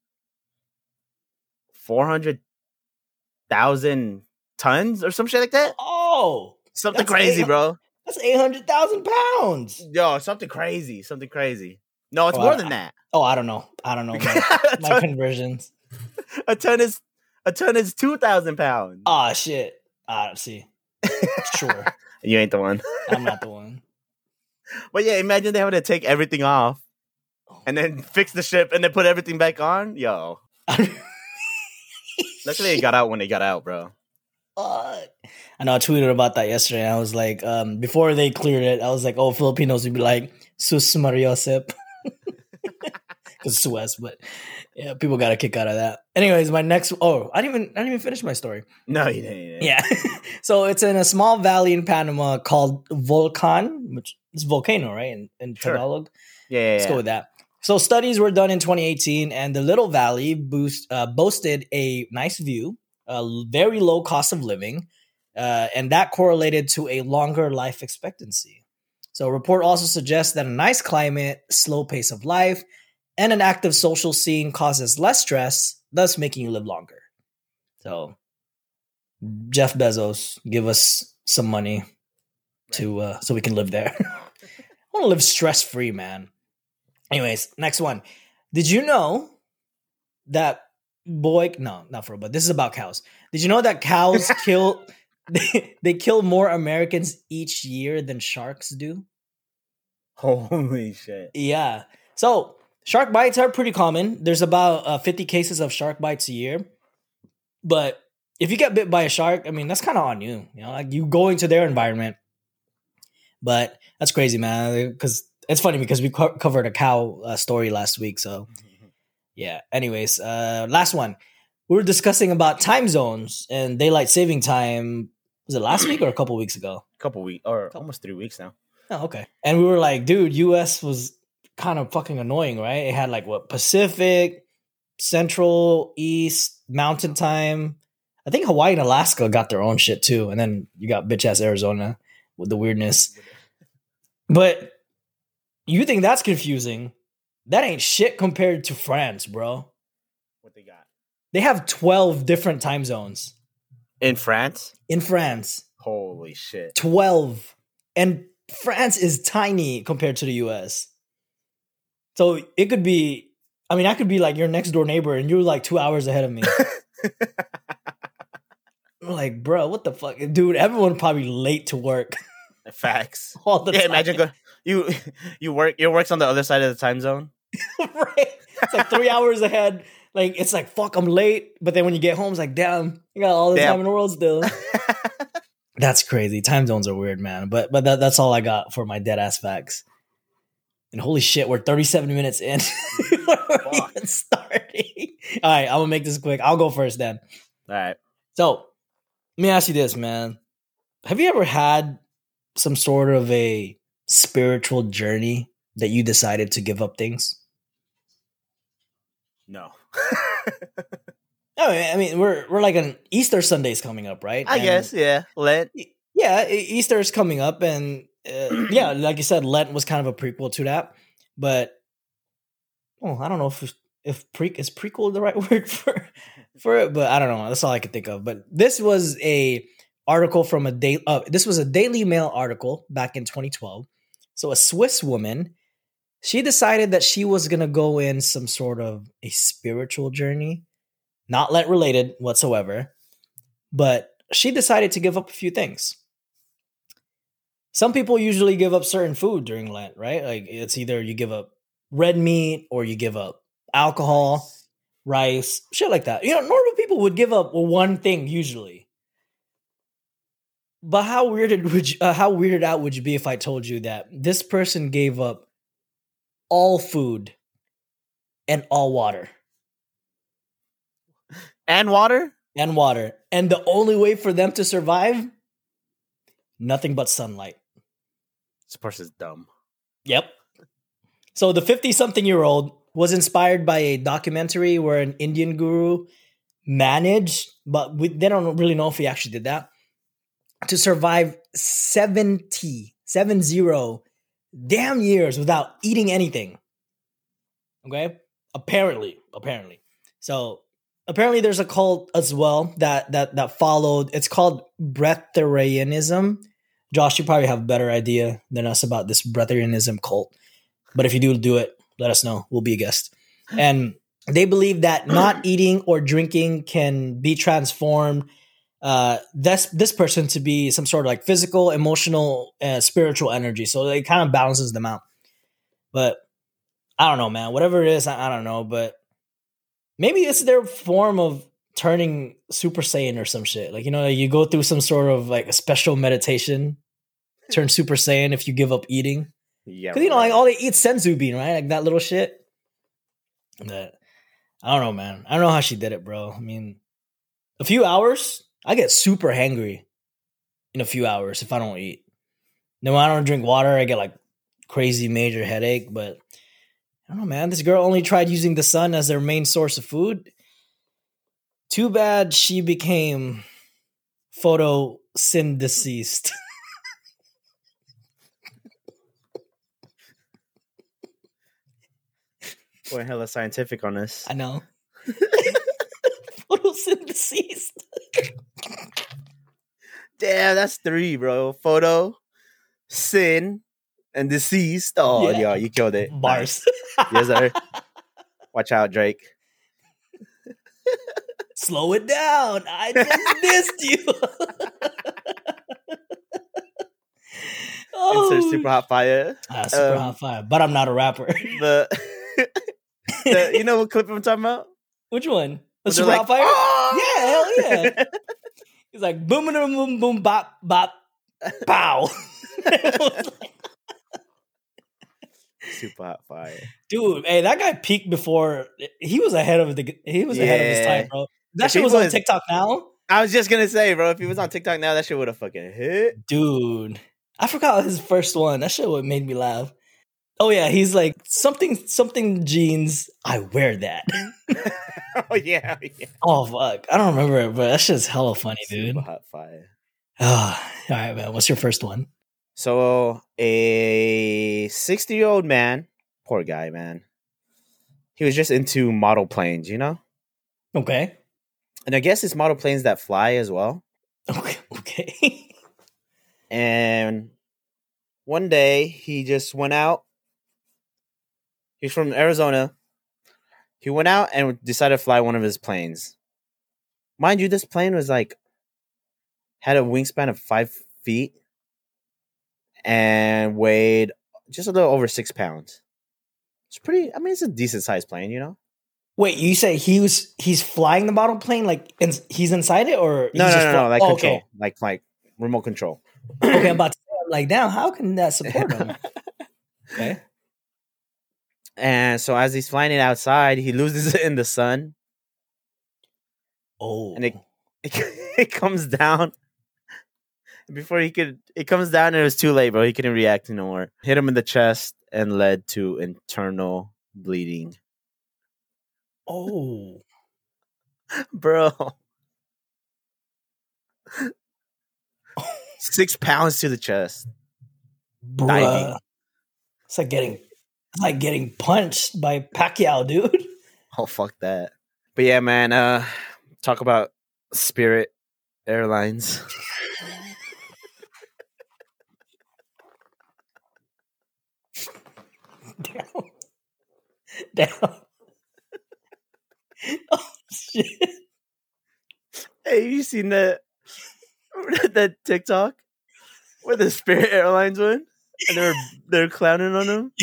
400,000 tons or some shit like that. Oh, Something crazy, bro. that's eight hundred thousand pounds. Yo, something crazy, something crazy. No, it's Oh, more I- than that. Oh, I don't know. I don't know my, my ton, conversions. a ton is a ton is two thousand pounds. Ah, shit. Ah, see. Sure, You ain't the one. I'm not the one. But yeah, imagine they having to take everything off and then fix the ship and then put everything back on. Yo, luckily it got out when it got out, bro. Fuck. I know I tweeted about that yesterday. and I was like, um, before they cleared it, I was like, oh, Filipinos would be like, Sus Mariosep. Because Suez, but yeah, people got a kick out of that. Anyways, my next, oh, I didn't even, I didn't even finish my story. No, you didn't. you didn't. Yeah. so it's in a small valley in Panama called Volcan, which is volcano, right? In, in Sure. Tagalog. yeah, yeah. Let's yeah. go with that. So studies were done in 2018, and the little valley boost uh, boasted a nice view, a very low cost of living, uh, and that correlated to a longer life expectancy. So, a report also suggests that a nice climate, slow pace of life, and an active social scene causes less stress, thus making you live longer. So, Jeff Bezos, give us some money to uh, so we can live there. I want to live stress free, man. Anyways, next one. Did you know that boy? No, not for but this is about cows. Did you know that cows kill? They, they kill more Americans each year than sharks do. Holy shit. Yeah. So shark bites are pretty common. There's about uh, 50 cases of shark bites a year. But if you get bit by a shark, I mean, that's kind of on you. You know, like you go into their environment. But that's crazy, man. Because it's funny because we co- covered a cow uh, story last week. So yeah. Anyways, uh, last one. We were discussing about time zones and daylight saving time. Was it last week or a couple weeks ago? A couple weeks or almost three weeks now. Oh, okay. And we were like, dude, US was kind of fucking annoying, right? It had like what Pacific, Central, East, Mountain Time. I think Hawaii and Alaska got their own shit too. And then you got bitch ass Arizona with the weirdness. But you think that's confusing? That ain't shit compared to France, bro. What they got They have 12 different time zones in France? in France. Holy shit! 12 and france is tiny compared to the us so it could be i mean i could be like your next door neighbor and you're like two hours ahead of me I'm like bro what the fuck dude everyone probably late to work Facts. all the Yeah, time imagine go, you you work your work's on the other side of the time zone. right it's like three hours ahead like it's like fuck i'm late but then when you get home it's like damn you got all the Damn. time in the world still That's crazy. Time zones are weird, man. But but that, that's all I got for my dead ass facts. And holy shit, we're 37 minutes in. we're even starting. All right, I'm gonna make this quick. I'll go first then. All right. So let me ask you this, man. Have you ever had some sort of a spiritual journey that you decided to give up things? No. I mean, I mean we're we're like an Easter Sunday's coming up, right? I And- guess yeah. Let yeah, E- Easter is coming up, and uh, yeah, like you said, Lent was kind of a prequel to that. But oh, I don't know if if pre is prequel the right word for for it, but I don't know. That's all I could think of. But this was a article from a day. Uh, this was a Daily Mail article back in 2012. So a Swiss woman, she decided that she was gonna go in some sort of a spiritual journey, not Lent related whatsoever, but she decided to give up a few things some people usually give up certain food during Lent, right? Like it's either you give up red meat or you give up alcohol, rice, shit like that. You know, normal people would give up one thing usually. But how weirded would you, uh, how weirded out would you be if I told you that this person gave up all food and all water and water. and water, and the only way for them to survive Nothing but sunlight. This person's dumb. Yep. So the 50 something year old was inspired by a documentary where an Indian guru managed, but we, they don't really know if he actually did that, to survive 70, 70 damn years without eating anything. Okay? Apparently, apparently. So apparently there's a cult as well that that that followed. It's called Breatharianism. Josh, you probably have a better idea than us about this Breatharianism cult. But if you do do it, let us know. We'll be a guest. And they believe that not eating or drinking can be transformed uh this this person to be some sort of like physical emotional uh, spiritual energy so it kind of balances them out but i don't know man whatever it is I, I don't know but maybe it's their form of turning super saiyan or some shit like you know you go through some sort of like a special meditation turn super saiyan if you give up eating Yeah. because you know, right. like all they eat senzu bean, right? Like that little shit. That I don't know, man. I don't know how she did it, bro. I mean, a few hours, I get super hangry in a few hours if I don't eat. Then when I don't drink water, I get like crazy major headache. But I don't know, man. This girl only tried using the sun as their main source of food. Too bad she became photosynthesized. We're hella scientific on this. I know. photosynthesized. Damn, that's three, bro. Photo, sin, and deceased. Oh, Yeah. yeah, you killed it. Bars. Nice. Yes, sir. Watch out, Drake. Slow it down. I just missed you. oh, Insert super hot fire. Ah, super um, hot fire. But I'm not a rapper. The, the you know what clip I'm talking about? Which one? The super like, hot fire? "Oh!" Yeah, hell yeah. He's like boom, boom, boom, boom, bop, bop, pow. super hot fire. Dude, hey, that guy peaked before he was ahead of the he was ahead of his time, bro. That If shit was on TikTok now. I was just gonna say, bro, if he was on TikTok now, that shit would have fucking hit. Dude, I forgot his first one. That shit what made me laugh. Oh yeah, he's like something something jeans. I wear that. oh yeah, yeah. Oh fuck, I don't remember it, but that shit's hella funny, dude. Hot fire. Ah, all right, man. What's your first one? So a sixty-year-old man, poor guy, man. He was just into model planes, you know, Okay, and I guess it's model planes that fly as well. okay, okay. And one day he just went out. He's from Arizona. He went out and decided to fly one of his planes. Mind you, this plane was like had a wingspan of five feet and weighed just a little over six pounds. It's pretty. I mean, it's a decent sized plane, you know. Wait, you say he was he's flying the model plane like in, he's inside it or No, no, no, no, like Oh, control, okay, like like remote control. okay. I'm about to say, I'm like, now how can that support him? okay, And so as he's flying it outside, he loses it in the sun. oh, And it oh. it comes down before he could it comes down and it was too late bro he couldn't react no more hit him in the chest and led to internal bleeding oh, bro six pounds to the chest bruh. Diving. It's like getting it's like getting punched by Pacquiao, dude. oh fuck that but yeah man uh talk about spirit airlines Damn. Damn. oh shit. hey you seen that that tiktok where the spirit airlines went and they're they're clowning on him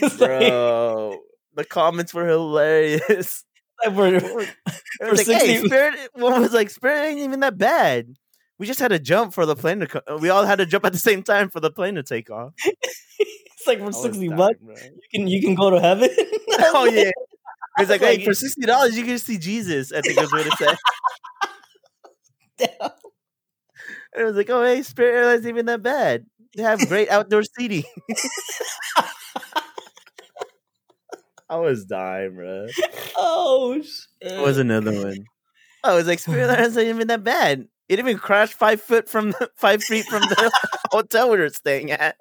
It's like, bro. the comments were hilarious. like we're, For was like, hey, Spirit. One was like, Spirit ain't even that bad. We just had to jump for the plane to. Co- we all had to jump at the same time for the plane to take off. it's like for sixty dying, bucks bro. you can you can go to heaven. Oh yeah. It's like, Like- hey, for sixty dollars, you can see Jesus. I think is what it said. And it was like, oh, hey, Spirit Airlines even that bad. They have great outdoor seating. I was dying, bro. Oh shit. What was another one? Oh, it was like Spirit Airlines ain't even that bad. It even crashed five foot from the, five feet from the hotel we were staying at.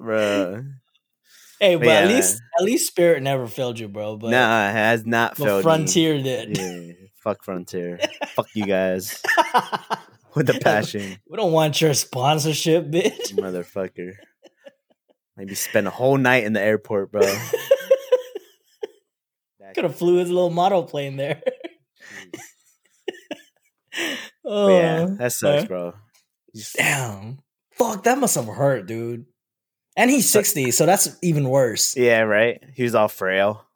Bruh. Hey, but at Yeah. least at least Spirit never failed you, bro. But, nah, it has not but failed. Frontier did. Yeah, fuck Frontier. fuck you guys with the passion, we don't want your sponsorship, bitch. motherfucker. Maybe spend a whole night in the airport, bro. Could have flew his little model plane there. But oh, yeah, that sucks, bro. Damn. Fuck, that must have hurt, dude. And he's 60, so that's even worse. yeah, right. He was all frail,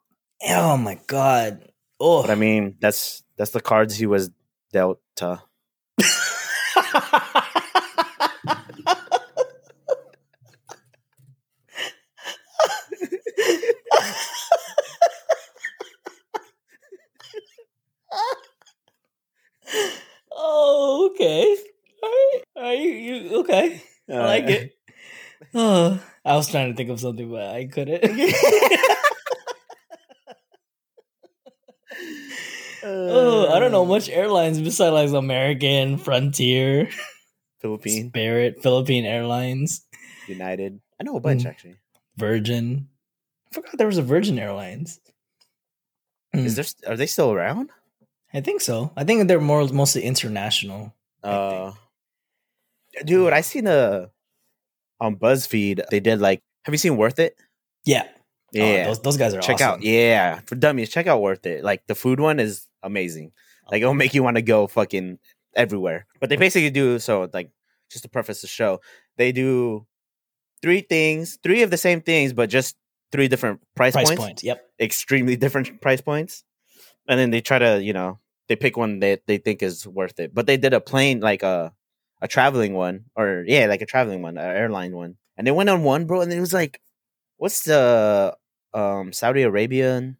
Oh my god. Oh. but I mean, that's that's the cards he was dealt to. oh, okay. All right. All right. You, you, okay. I like it. Oh, I was trying to think of something, but I couldn't. oh, I don't know much airlines besides like American, Frontier, Philippine Spirit, Philippine Airlines, United. I know a bunch Mm. actually. Virgin. I forgot there was a Virgin Airlines. Is Mm, there? Are they still around? I think so. I think they're more mostly international. I Uh, dude, I seen a on BuzzFeed. They did like. Have you seen Worth It? Yeah. Oh, Yeah, those, those guys are check awesome. out. Yeah, for dummies, check out Worth It. Like the food one is amazing. Like it'll make you want to go fucking everywhere. But they basically do so. Like just to preface the show, they do three things, three of the same things, but just three different price, Price points. points. Yep. Extremely different price points, and then they try to you know they pick one that they think is worth it. But they did a plane like a a traveling one, or yeah, like a traveling one, an airline one, and they went on one, bro, and it was like, what's the um Saudi Arabian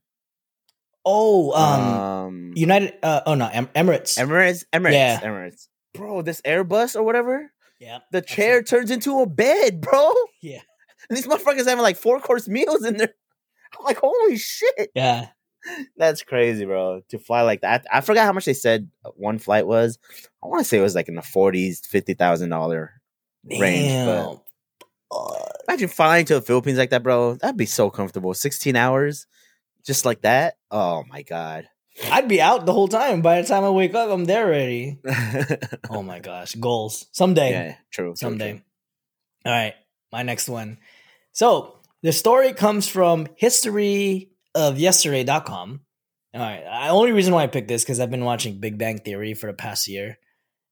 Oh, um, um United. Uh, oh no, em- Emirates. Emirates Emirates Yeah. Emirates, bro, this Airbus or whatever, yeah. the chair turns into a bed, bro. Yeah. And these motherfuckers having like four course meals in there. I'm like, holy shit. Yeah. That's crazy, bro. To fly like that. I forgot how much they said one flight was. I want to say it was like in the forties, fifty thousand dollar range. But Uh, imagine flying to the Philippines like that, bro. That'd be so comfortable. Sixteen hours, just like that. Oh my god. I'd be out the whole time. By the time I wake up, I'm there already. Oh my gosh, goals someday. yeah, true. true, someday. true. All right, my next one. So the story comes from historyofyesterday.com. All right, the only reason why I picked this because I've been watching Big Bang Theory for the past year,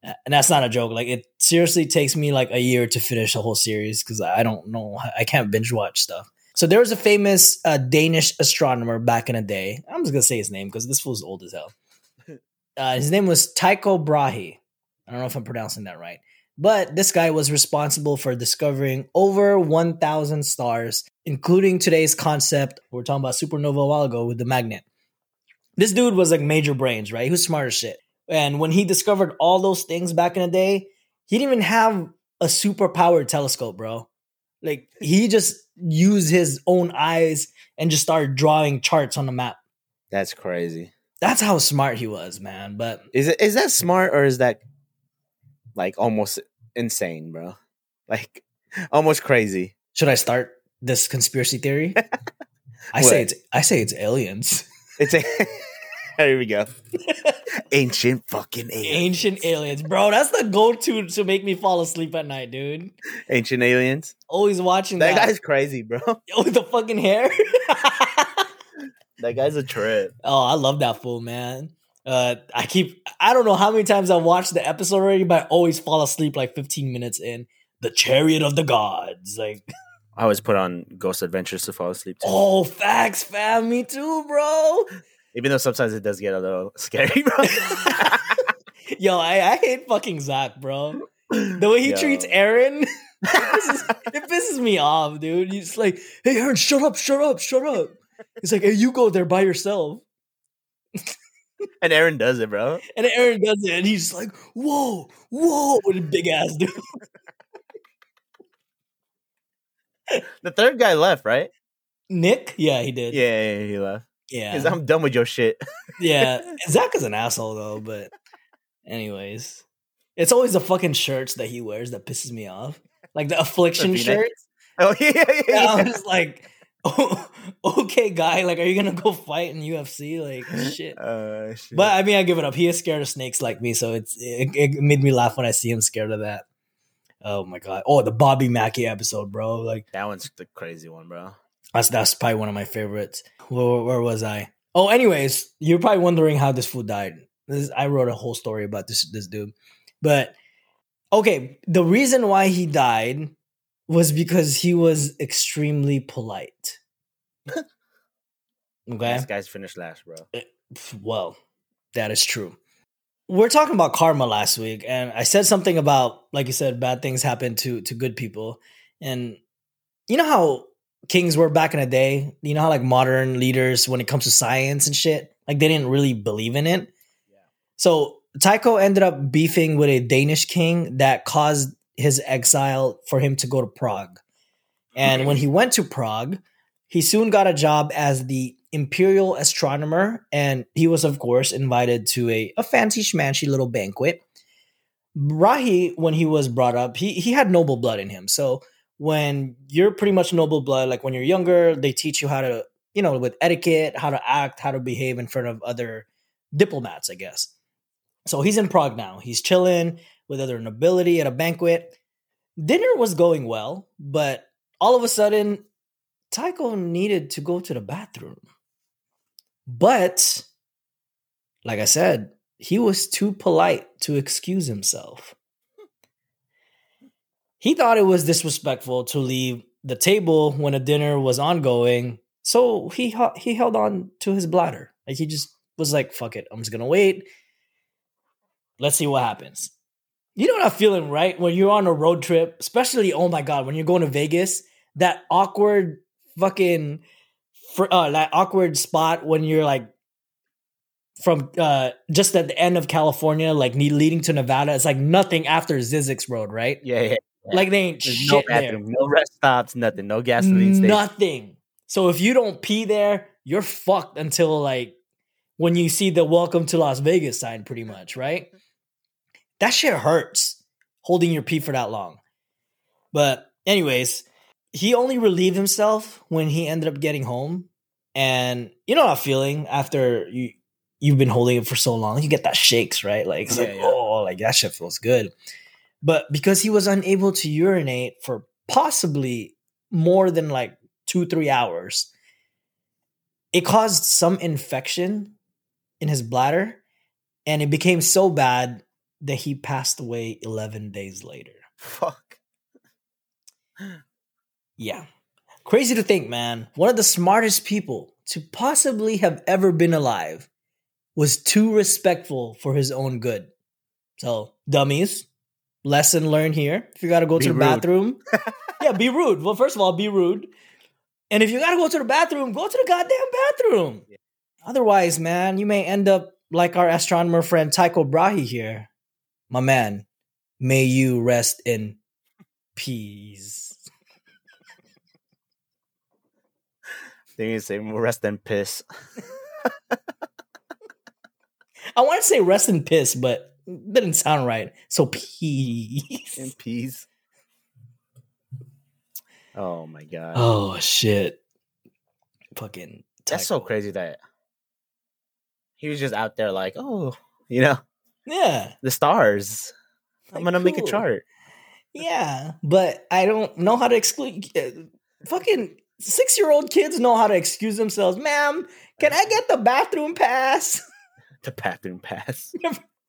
and that's not a joke. Like it seriously takes me like a year to finish the whole series because I don't know, I can't binge watch stuff. So there was a famous uh, Danish astronomer back in the day. I'm just gonna say his name because this fool's old as hell. Uh, his name was Tycho Brahe. I don't know if I'm pronouncing that right. But this guy was responsible for discovering over 1,000 stars, including today's concept. We are talking about supernova a while ago with the magnet. This dude was like major brains, right? He was smart as shit. And when he discovered all those things back in the day, he didn't even have a super powered telescope, bro. Like he just used his own eyes and just started drawing charts on the map. That's crazy. That's how smart he was, man. But Is it is that smart or is that like almost insane, bro? Like almost crazy. should I start this conspiracy theory? I say it's I say it's aliens. It's a here we go. Ancient fucking aliens. Ancient aliens, bro. That's the go-to to make me fall asleep at night, dude. Ancient aliens. Always watching That that. guy's crazy, bro. oh, with the fucking hair. That guy's a trip. oh, I love that fool, man. Uh, I keep. I don't know how many times I've watched the episode already, but I always fall asleep like 15 minutes in. The Chariot of the Gods, like. I always put on Ghost Adventures to fall asleep too. Oh, facts, fam. Me too, bro. Even though sometimes it does get a little scary, bro. Yo, I, I hate fucking Zak, bro. The way he Yo. treats Aaron, it, pisses, it pisses me off, dude. He's like, "Hey, Aaron, shut up, shut up, shut up." He's like, "Hey, you go there by yourself." And Aaron does it, bro. And Aaron does it, and he's like, "Whoa, whoa!" with a big ass dude. The third guy left, right? Nick, yeah, he did. Yeah, yeah, he left. yeah, Because I'm done with your shit. yeah. Zak is an asshole though, but anyways, it's always the fucking shirts that he wears that pisses me off, like the affliction shirts. Oh yeah, yeah, Yeah, yeah. I'm just like, oh, okay, guy, like, are you gonna go fight in UFC? Like, shit. Uh, shit. But I mean, I give it up. He is scared of snakes like me, so it's it, it made me laugh when I see him scared of that. Oh my god! Oh, the Bobby Mackey episode, bro. Like that one's the crazy one, bro. that's that's probably one of my favorites. Where, where was I? Oh, anyways, you're probably wondering how this fool died. This, I wrote a whole story about this this dude, but okay, the reason why he died was because he was extremely polite. okay, This guy's finished last, bro. Eh, well, that is true. We're talking about karma last week, and I said something about, like you said, bad things happen to to good people, and you know how kings were back in the day. You know how like modern leaders, when it comes to science and shit, like they didn't really believe in it. Yeah. So Tycho ended up beefing with a Danish king that caused his exile for him to go to Prague. And when he went to Prague, he soon got a job as the imperial astronomer, and he was, of course, invited to a, a fancy schmancy little banquet. Brahe, when he was brought up, he, he had noble blood in him. So when you're pretty much noble blood, like when you're younger, they teach you how to, you know, with etiquette, how to act, how to behave in front of other diplomats, I guess. So he's in Prague now. He's chilling with other nobility at a banquet. Dinner was going well, but all of a sudden, Tycho needed to go to the bathroom. But, like I said, he was too polite to excuse himself. He thought it was disrespectful to leave the table when a dinner was ongoing, so he he held on to his bladder. Like he just was like, "Fuck it, I'm just gonna wait. Let's see what happens." You know what I'm feeling, right? When you're on a road trip, especially oh my god, when you're going to Vegas, that awkward fucking fr- uh, that awkward spot when you're like from uh just at the end of California, like ne- leading to Nevada. It's like nothing after Zzyzx Road, right? Yeah, yeah. Like they ain't There's no shit there. no rest stops, nothing, no gasoline station. Nothing. So if you don't pee there, you're fucked until like when you see the welcome to Las Vegas sign, pretty much, right? That shit hurts holding your pee for that long. But, anyways, he only relieved himself when he ended up getting home. And you know that feeling after you you've been holding it for so long, you get that shakes, right? Like it's Yeah, like, yeah. oh, like that shit feels good. But because he was unable to urinate for possibly more than like two, three hours, it caused some infection in his bladder. And it became so bad that he passed away 11 days later. Fuck. Yeah. Crazy to think, man. One of the smartest people to possibly have ever been alive was too respectful for his own good. So, dummies, lesson learned here. If you got to go Be to the rude. bathroom, yeah, be rude. Well, first of all, be rude. And if you got to go to the bathroom, go to the goddamn bathroom. Otherwise, man, you may end up like our astronomer friend Tycho Brahe here. My man, may you rest in peace. Need to say rest than piss. I want to say rest in piss, but it didn't sound right. So peace. In peace. Oh my god. Oh shit! Fucking. That's so crazy that he was just out there like, oh, you know, Yeah, the stars. I'm gonna make a chart. yeah, but I don't know how to exclude. uh, Fucking six-year-old kids know how to excuse themselves. Ma'am, can I get the bathroom pass? The bathroom pass.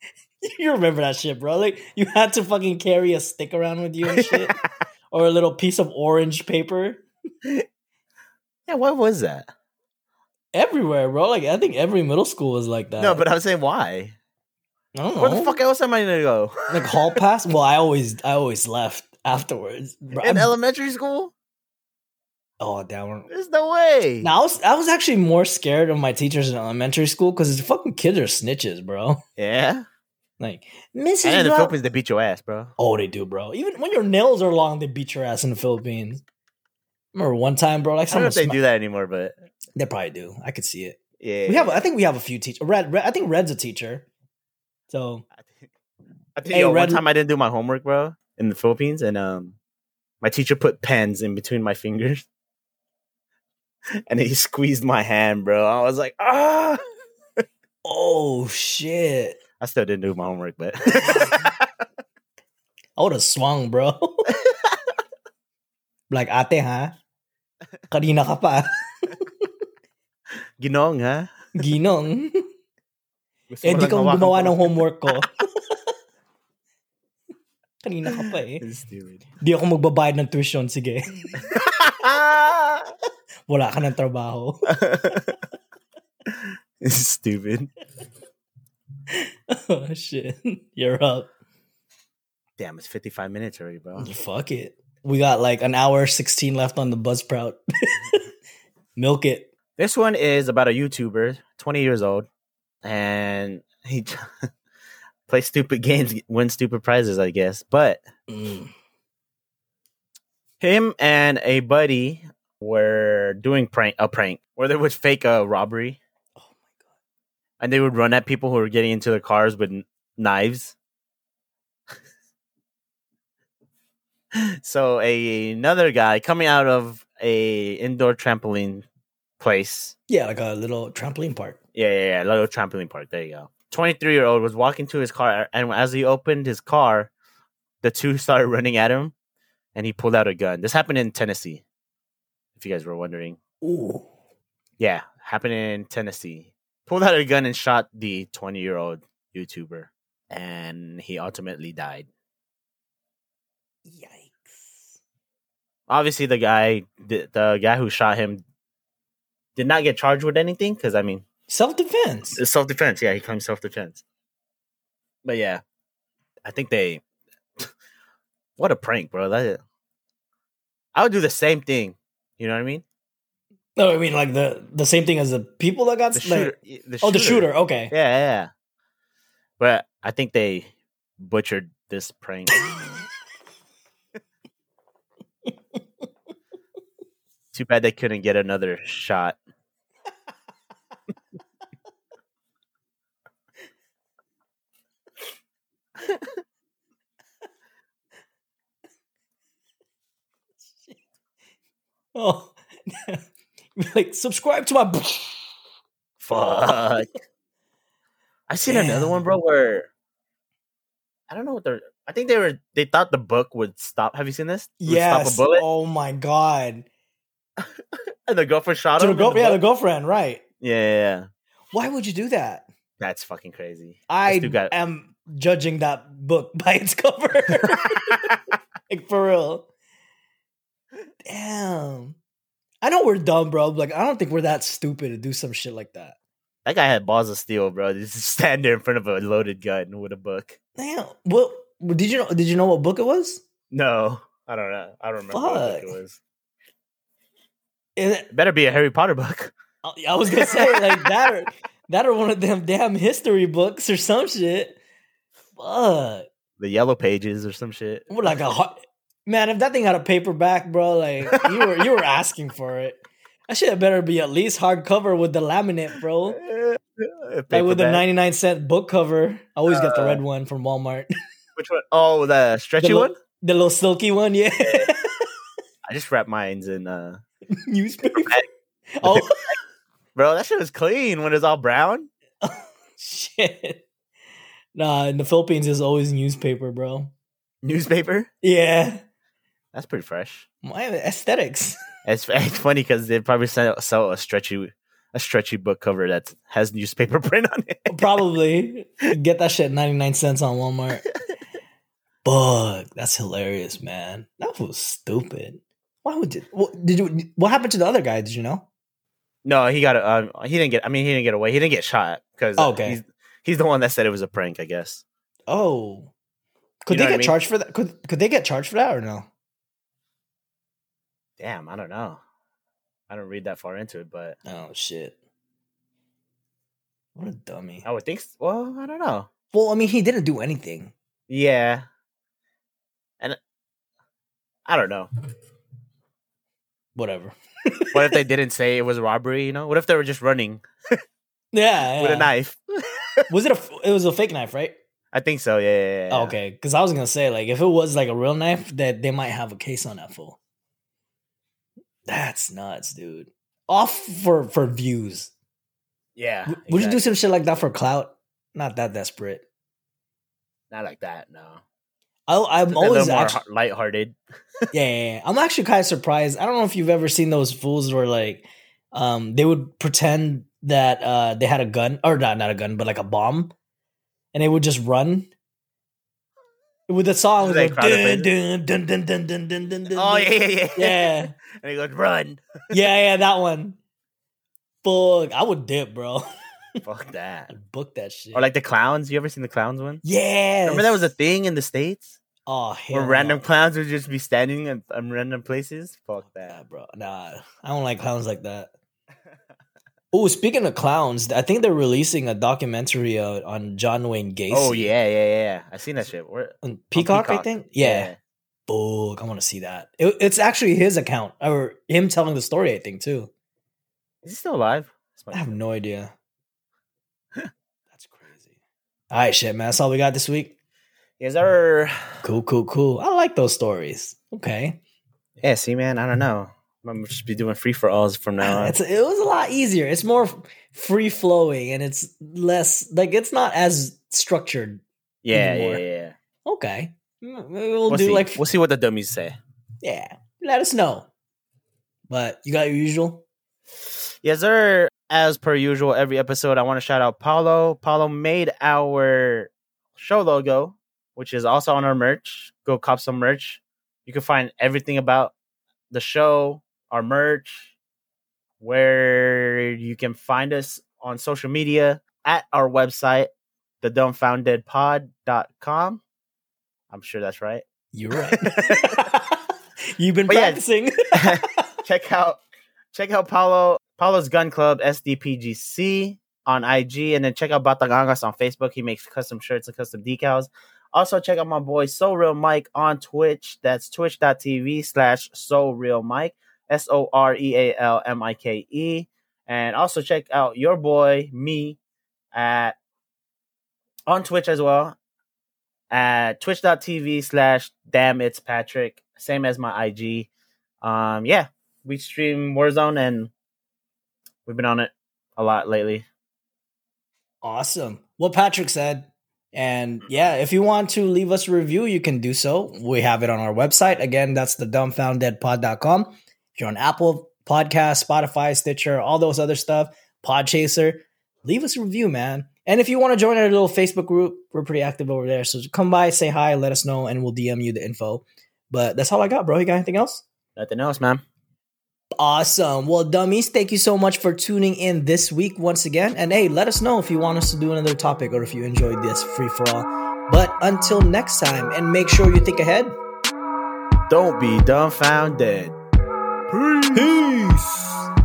you remember that shit, bro? Like you had to fucking carry a stick around with you and shit, or a little piece of orange paper yeah, what was that? everywhere, bro. Like I think every middle school was like that. no, but I'm saying why? I don't know. Where the fuck else am I gonna go? like hall pass. Well, I always I always left afterwards. Bro, In I'm- elementary school? Oh, damn. There's no way. Now, I was, I was actually more scared of my teachers in elementary school because the fucking kids are snitches, bro. Yeah. Like, Mrs. And in the Philippines, they beat your ass, bro. Oh, they do, bro. Even when your nails are long, they beat your ass in the Philippines. remember one time, bro, like I don't know someone if they do that anymore, but They probably do. I could see it. yeah. We have, I think we have a few teachers. Red, Red, I think Red's a teacher. So I think, I think Hey, yo, Red- one time I didn't do my homework, bro, in the Philippines, and um, my teacher put pens in between my fingers, and he squeezed my hand, bro. I was like, ah. Oh shit! I still didn't do my homework, but I would have swung, bro. like ate ha? Kanina ka pa. ginong, ha? Ginong. Gusto Eh, di gumawa ng homework ko. Kanina ka pa eh. Stupid. Di ako magbabayad ng tuition. Sige. Wala ka ng trabaho. stupid. oh, shit. You're up. Damn, it's 55 minutes already, bro. Fuck it. We got like an hour 16 left on the Buzzsprout. Milk it. This one is about a YouTuber, 20 years old, and he plays stupid games, win stupid prizes, I guess. But Mm. him and a buddy were doing prank a prank where they would fake a robbery. Oh my god. and they would run at people who were getting into their cars with kn- knives. so a another guy coming out of a indoor trampoline place. Yeah, like a little trampoline park. Yeah, yeah, yeah, little trampoline park. There you go. 23 year old was walking to his car, and as he opened his car, the two started running at him, and he pulled out a gun. This happened in Tennessee, if you guys were wondering. Ooh. Yeah, happened in Tennessee. Pulled out a gun and shot the 20 year old YouTuber, and he ultimately died. Yikes. Obviously, the guy, the, the guy who shot him, did not get charged with anything because I mean, Self defense. it's self defense. Yeah, he claims self defense. But yeah, I think they. what a prank, bro! That I would do the same thing. You know what I mean? No, I mean like the the same thing as the people that got The like- shooter. Oh, the shooter. Okay. Yeah, yeah, yeah. But I think they butchered this prank. Too bad they couldn't get another shot. Oh, like subscribe to my. Fuck. I seen another one, bro, where I don't know what they're. I think they were. They thought the book would stop. Have you seen this? Would Yes. Stop a bullet, Oh my god. and the girlfriend shot To him. the girl, yeah, the girlfriend, right? yeah, yeah, yeah. Why would you do that? That's fucking crazy. I am judging that book by its cover. like for real. Damn. I know we're dumb, bro. Like I don't think we're that stupid to do some shit like that. That guy had balls of steel, bro. Just stand there in front of a loaded gun with a book. Damn. Well, did you know? Did you know what book it was? No, I don't know. I don't remember what book Fuck. it was. It better be a Harry Potter book. Oh, it- I was gonna say like that, or that, or one of them damn history books or some shit. Fuck. The Yellow Pages or some shit. What, like a hard, man. If that thing had a paperback, bro, like you were you were asking for it. That shit better be at least hardcover with the laminate, bro. Like with the ninety nine cent book cover. I always get the Uh, red one from Walmart. Which one? Oh, the stretchy The one. the little silky one, yeah. I just wrap mines in. uh Newspaper. Paperback. Oh Bro, that shit was clean when it's all brown. shit. Nah, in the Philippines is always newspaper, bro. Newspaper. Yeah. That's pretty fresh. My aesthetics. It's, it's funny because they probably sell, sell a stretchy a stretchy book cover that has newspaper print on it. Probably get that shit 99 cents on Walmart. Bug. That's hilarious, man. That was stupid. Why would you what, did you what happened to the other guy? Did you know? No, he got um, he didn't get. I mean, he didn't get away. He didn't get shot because Okay. he's he's the one that said it was a prank. I guess. Oh. Could You know they what I get mean? charged for that? Could could they get charged for that or no? Damn, I don't know. I don't read that far into it, but Oh shit. What a dummy. I would think. Well, I don't know. Well, I mean, he didn't do anything. Yeah, and I don't know. Whatever. What if they didn't say it was robbery? You know, what if they were just running Yeah. with a knife? Was it a? It was a fake knife, right? I think so. Yeah. yeah, yeah, Oh, okay, because I was gonna say like if it was like a real knife, that they might have a case on that fool. That's nuts, dude. Off for for views. Yeah. W- Would you do some shit like that for clout? Not that desperate. Not like that. No. I, I'm a always more actually, heart- lighthearted. yeah, yeah, yeah. I'm actually kind of surprised. I don't know if you've ever seen those fools where like, um, they would pretend that uh they had a gun or not not a gun but like a bomb, and they would just run. With the song, Is it that would go, crowd dun, dun, dun, dun, dun, dun, dun, dun, Oh yeah, yeah, yeah. yeah, and he goes, "Run." yeah, yeah, that one. Fuck, I would dip, bro. Fuck that. I'd book that shit. Or like the clowns. You ever seen the clowns one? yeah, Remember that was a thing in the states oh hell where random no. clowns would just be standing in, in random places. Fuck that. bro. Nah, I don't like clowns like that. Oh, speaking of clowns, I think they're releasing a documentary uh, on John Wayne Gacy. Oh yeah, yeah, yeah, yeah. I seen that shit. Where, on Peacock, I Peacock. think. Yeah, Oh, I want to see that. It, it's actually his account or him telling the story. I think too. Is he still alive? I have no idea. That's crazy. All right, shit, man. That's all we got this week. Is there? Cool, cool, cool. I like those stories. Okay. Yeah. See, man. I don't know. I'm just be doing free for alls from now on. It's it was a lot easier. It's more free flowing and it's less like it's not as structured. Yeah, yeah, yeah. Okay. We'll, We'll do see. like we'll see what the dummies say. yeah. Let us know. But you got your usual. Yes, sir. As per usual, every episode, I want to shout out Paolo. Paolo made our show logo, which is also on our merch. Go cop some merch. You can find everything about the show, our merch, where you can find us on social media at our website, thedumbfounddeadpod.com. I'm sure that's right. You're right. You've been But yeah. check out check out Paolo Paolo's Gun Club SDPGC on IG, and then check out Batang Angas on Facebook. He makes custom shirts and custom decals. Also, check out my boy So Real Mike on Twitch. That's twitch.tv slash So Real Mike. S O R E A L M I K E. And also check out your boy, me, at on Twitch as well. At twitch.tv slash damn it's Patrick. Same as my IG. Um, yeah, we stream Warzone and we've been on it a lot lately. Awesome. What Patrick said. And yeah, if you want to leave us a review, you can do so. We have it on our website. Again, that's the dumbfounddeadpod.com. If you're on Apple Podcast, Spotify, Stitcher, all those other stuff, Podchaser, leave us a review, man. And if you want to join our little Facebook group, we're pretty active over there. So come by, say hi, let us know, and we'll DM you the info. But that's all I got, bro. You got anything else? Nothing else, man. Awesome. Well, dummies, thank you so much for tuning in this week once again. And hey, let us know if you want us to do another topic or if you enjoyed this free for all. But until next time, and make sure you think ahead. Don't be dumbfounded. Peace. Peace.